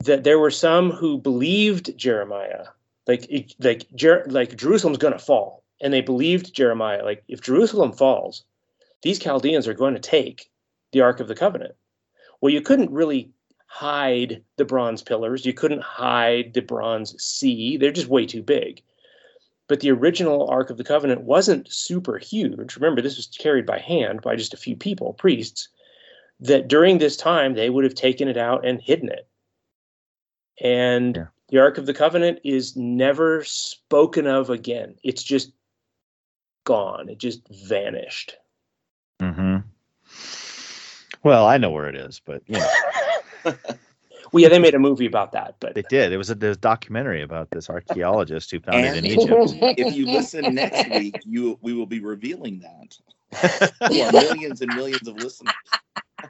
That there were some who believed Jeremiah, like like Jer- like Jerusalem's going to fall, and they believed Jeremiah. Like if Jerusalem falls, these Chaldeans are going to take the Ark of the Covenant. Well, you couldn't really hide the bronze pillars. You couldn't hide the bronze sea. They're just way too big. But the original Ark of the Covenant wasn't super huge. Remember, this was carried by hand by just a few people, priests, that during this time they would have taken it out and hidden it. And Yeah. the Ark of the Covenant is never spoken of again. It's just gone. It just vanished. Mm-hmm. Well, I know where it is, but you know, <laughs> well, yeah, they made a movie about that, but they did. It was a, there was a documentary about this archaeologist who found it in Egypt. <laughs> If you listen next week, you we will be revealing that <laughs> to our millions and millions of listeners.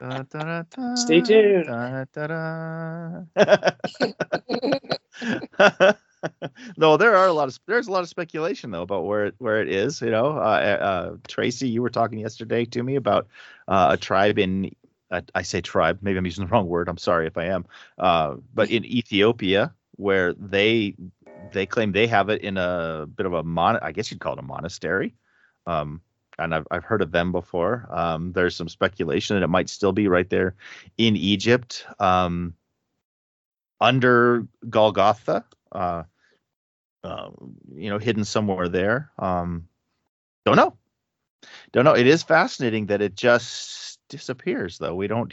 Da, da, da, Stay tuned. <laughs> no, there are a lot of there's a lot of speculation though about where it where it is. You know, uh, uh, Tracy, you were talking yesterday to me about uh, a tribe in. Uh, I say tribe. Maybe I'm using the wrong word. I'm sorry if I am. Uh, but in Ethiopia, where they they claim they have it in a bit of a mon. I guess you'd call it a monastery. Um, and I've I've heard of them before. Um, there's some speculation that it might still be right there in Egypt, um, under Golgotha, uh, uh, you know, hidden somewhere there. Um, don't know, don't know. It is fascinating that it just disappears, though. We don't.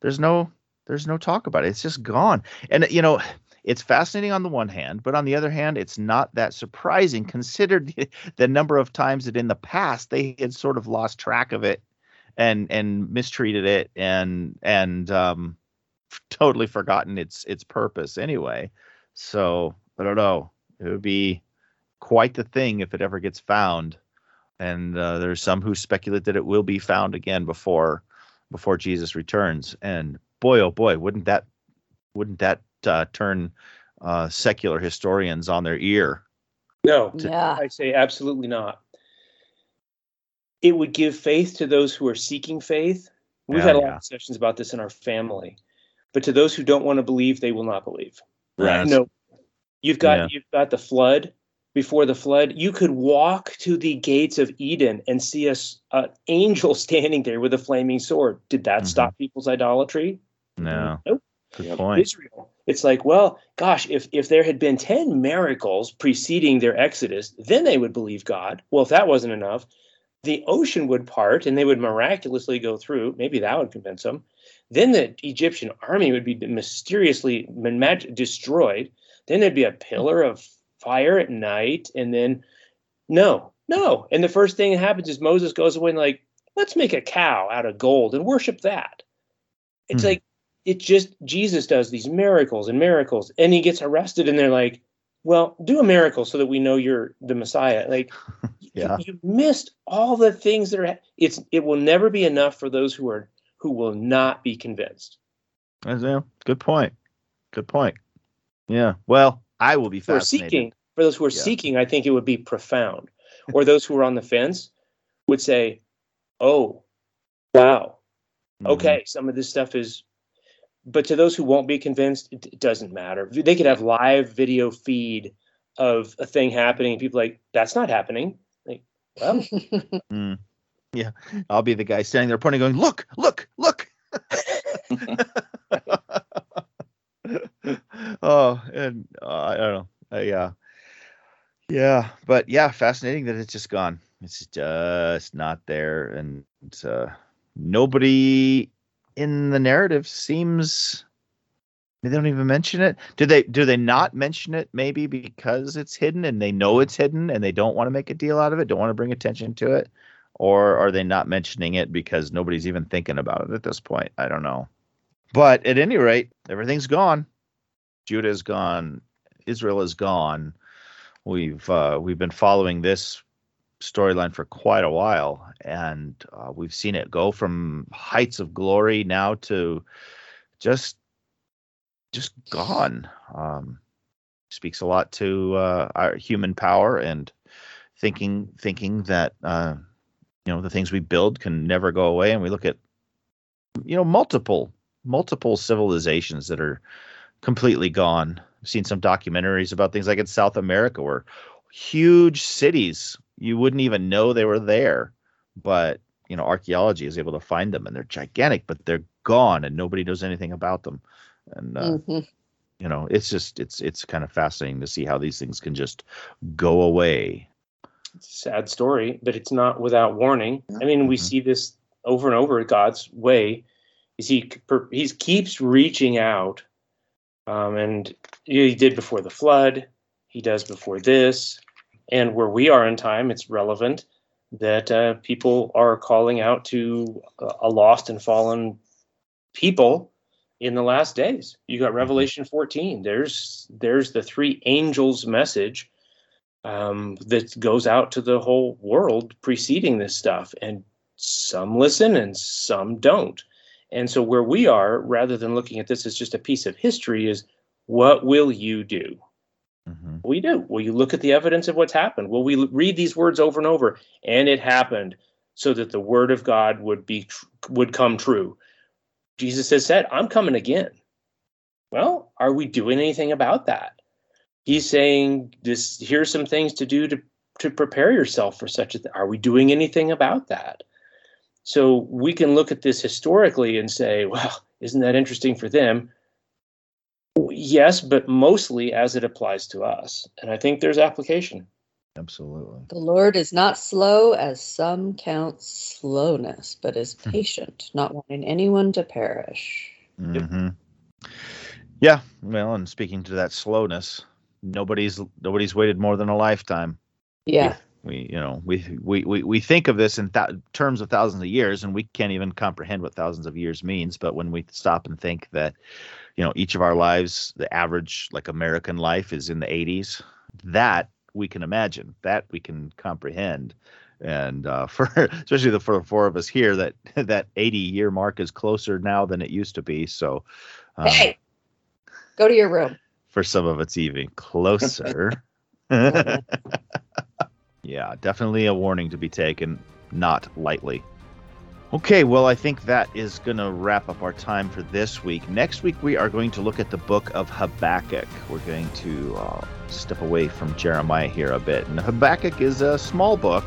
There's no. There's no talk about it. It's just gone. And you know, it's fascinating on the one hand, but on the other hand, it's not that surprising considered <laughs> the, number of times that in the past they had sort of lost track of it and and mistreated it and and um <laughs> totally forgotten its its purpose anyway. So I don't know. It would be quite the thing if it ever gets found. And uh, there's some who speculate that it will be found again before before Jesus returns. And boy, oh boy, wouldn't that wouldn't that uh, turn uh, secular historians on their ear? no, yeah. I say absolutely not. It would give faith to those who are seeking faith. We've Yeah, had a lot yeah. of sessions about this in our family. But to those who don't want to believe, they will not believe. Right. No, You've got Yeah. you've got the flood. Before the flood, you could walk to the gates of Eden and see a s- an angel <laughs> standing there with a flaming sword. Did that Mhm. stop people's idolatry? No. Nope. Good point. Israel. It's like, well, gosh, if if there had been 10 miracles preceding their exodus, then they would believe God. Well, if that wasn't enough, the ocean would part and they would miraculously go through. Maybe that would convince them. Then the Egyptian army would be mysteriously destroyed. Then there'd be a pillar of fire at night. And then, no, no. And the first thing that happens is Moses goes away and, like, let's make a cow out of gold and worship that. It's Hmm. like, it just, Jesus does these miracles and miracles. And he gets arrested and they're like, well, do a miracle so that we know you're the Messiah. Like, <laughs> Yeah. you, you missed all the things that are. It's it will never be enough for those who are who will not be convinced. Yeah, Good point. Good point. Yeah. Well, I will be For fascinated. seeking, for those who are Yeah. seeking, I think it would be profound. Or those who are on the fence would say, "Oh, wow, Mhm. okay, some of this stuff is." But to those who won't be convinced, it, it doesn't matter. They could have live video feed of a thing happening. People like that's not happening. Like, well, <laughs> Mm. Yeah. I'll be the guy standing there pointing, going, "Look, look, look." <laughs> oh, and uh, I don't know. I, uh, yeah, but yeah, fascinating that it's just gone. It's just not there, and uh, nobody in the narrative seems. They don't even mention it. Do they? Do they not mention it? Maybe because it's hidden, and they know it's hidden, and they don't want to make a deal out of it. Don't want to bring attention to it, or are they not mentioning it because nobody's even thinking about it at this point? I don't know. But at any rate, everything's gone. Judah is gone. Israel is gone. We've uh, we've been following this storyline for quite a while, and uh, we've seen it go from heights of glory now to just just gone. Um, speaks a lot to uh, our human power and thinking thinking that uh, you know the things we build can never go away, and we look at you know multiple multiple civilizations that are completely gone. I've seen some documentaries about things like in South America where huge cities you wouldn't even know they were there, but you know archaeology is able to find them and they're gigantic, but they're gone and nobody knows anything about them. And uh, Mhm. you know it's just it's it's kind of fascinating to see how these things can just go away. It's a sad story, but it's not without warning. I mean, we Mhm. see this over and over. God's way is he he keeps reaching out, um, and he did before the flood. He does before this, and where we are in time, it's relevant that uh, people are calling out to a- a lost and fallen people in the last days. You got Revelation 14. There's there's the three angels message um, that goes out to the whole world preceding this stuff. And some listen and some don't. And so, where we are, rather than looking at this as just a piece of history, is what will you do? Mhm. Will you do? Will you look at the evidence of what's happened? Will we read these words over and over? And it happened so that the word of God would be would come true. Jesus has said, "I'm coming again." Well, are we doing anything about that? He's saying, "This here's some things to do to to prepare yourself for such a thing." Are we doing anything about that? So we can look at this historically and say, "Well, isn't that interesting for them?" Yes, but mostly as it applies to us. And I think there's application. Absolutely. The Lord is not slow as some count slowness, but is Hmm. patient, not wanting anyone to perish. Mm-hmm. Yeah. Well, and speaking to that slowness, nobody's nobody's waited more than a lifetime. Yeah. We, you know, we we we, we think of this in th- terms of thousands of years, and we can't even comprehend what thousands of years means. But when we stop and think that, you know, each of our lives, the average like American life is in the 80s, that we can imagine, that we can comprehend. And uh, <laughs> for especially the for the four of us here, that that 80 year mark is closer now than it used to be. So, um, Hey, go to your room. for some of it's even <laughs> closer. <laughs> yeah, definitely a warning to be taken, not lightly. Okay, well, I think that is going to wrap up our time for this week. Next week, we are going to look at the book of Habakkuk. We're going to uh, step away from Jeremiah here a bit. And Habakkuk is a small book,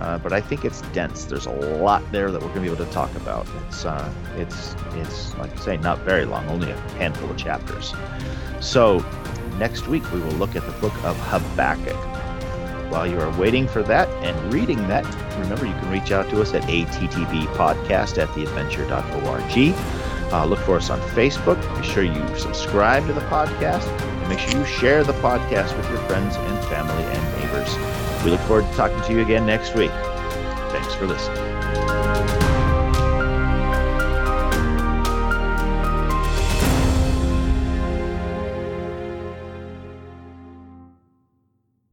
uh, but I think it's dense. There's a lot there that we're going to be able to talk about. It's, uh, it's, it's like I say, not very long, only a handful of chapters. So next week, we will look at the book of Habakkuk while you are waiting for that and reading that, remember you can reach out to us at attbpodcast at theadventure.org. Uh, look for us on Facebook. Be sure you subscribe to the podcast and make sure you share the podcast with your friends and family and neighbors. We look forward to talking to you again next week. Thanks for listening.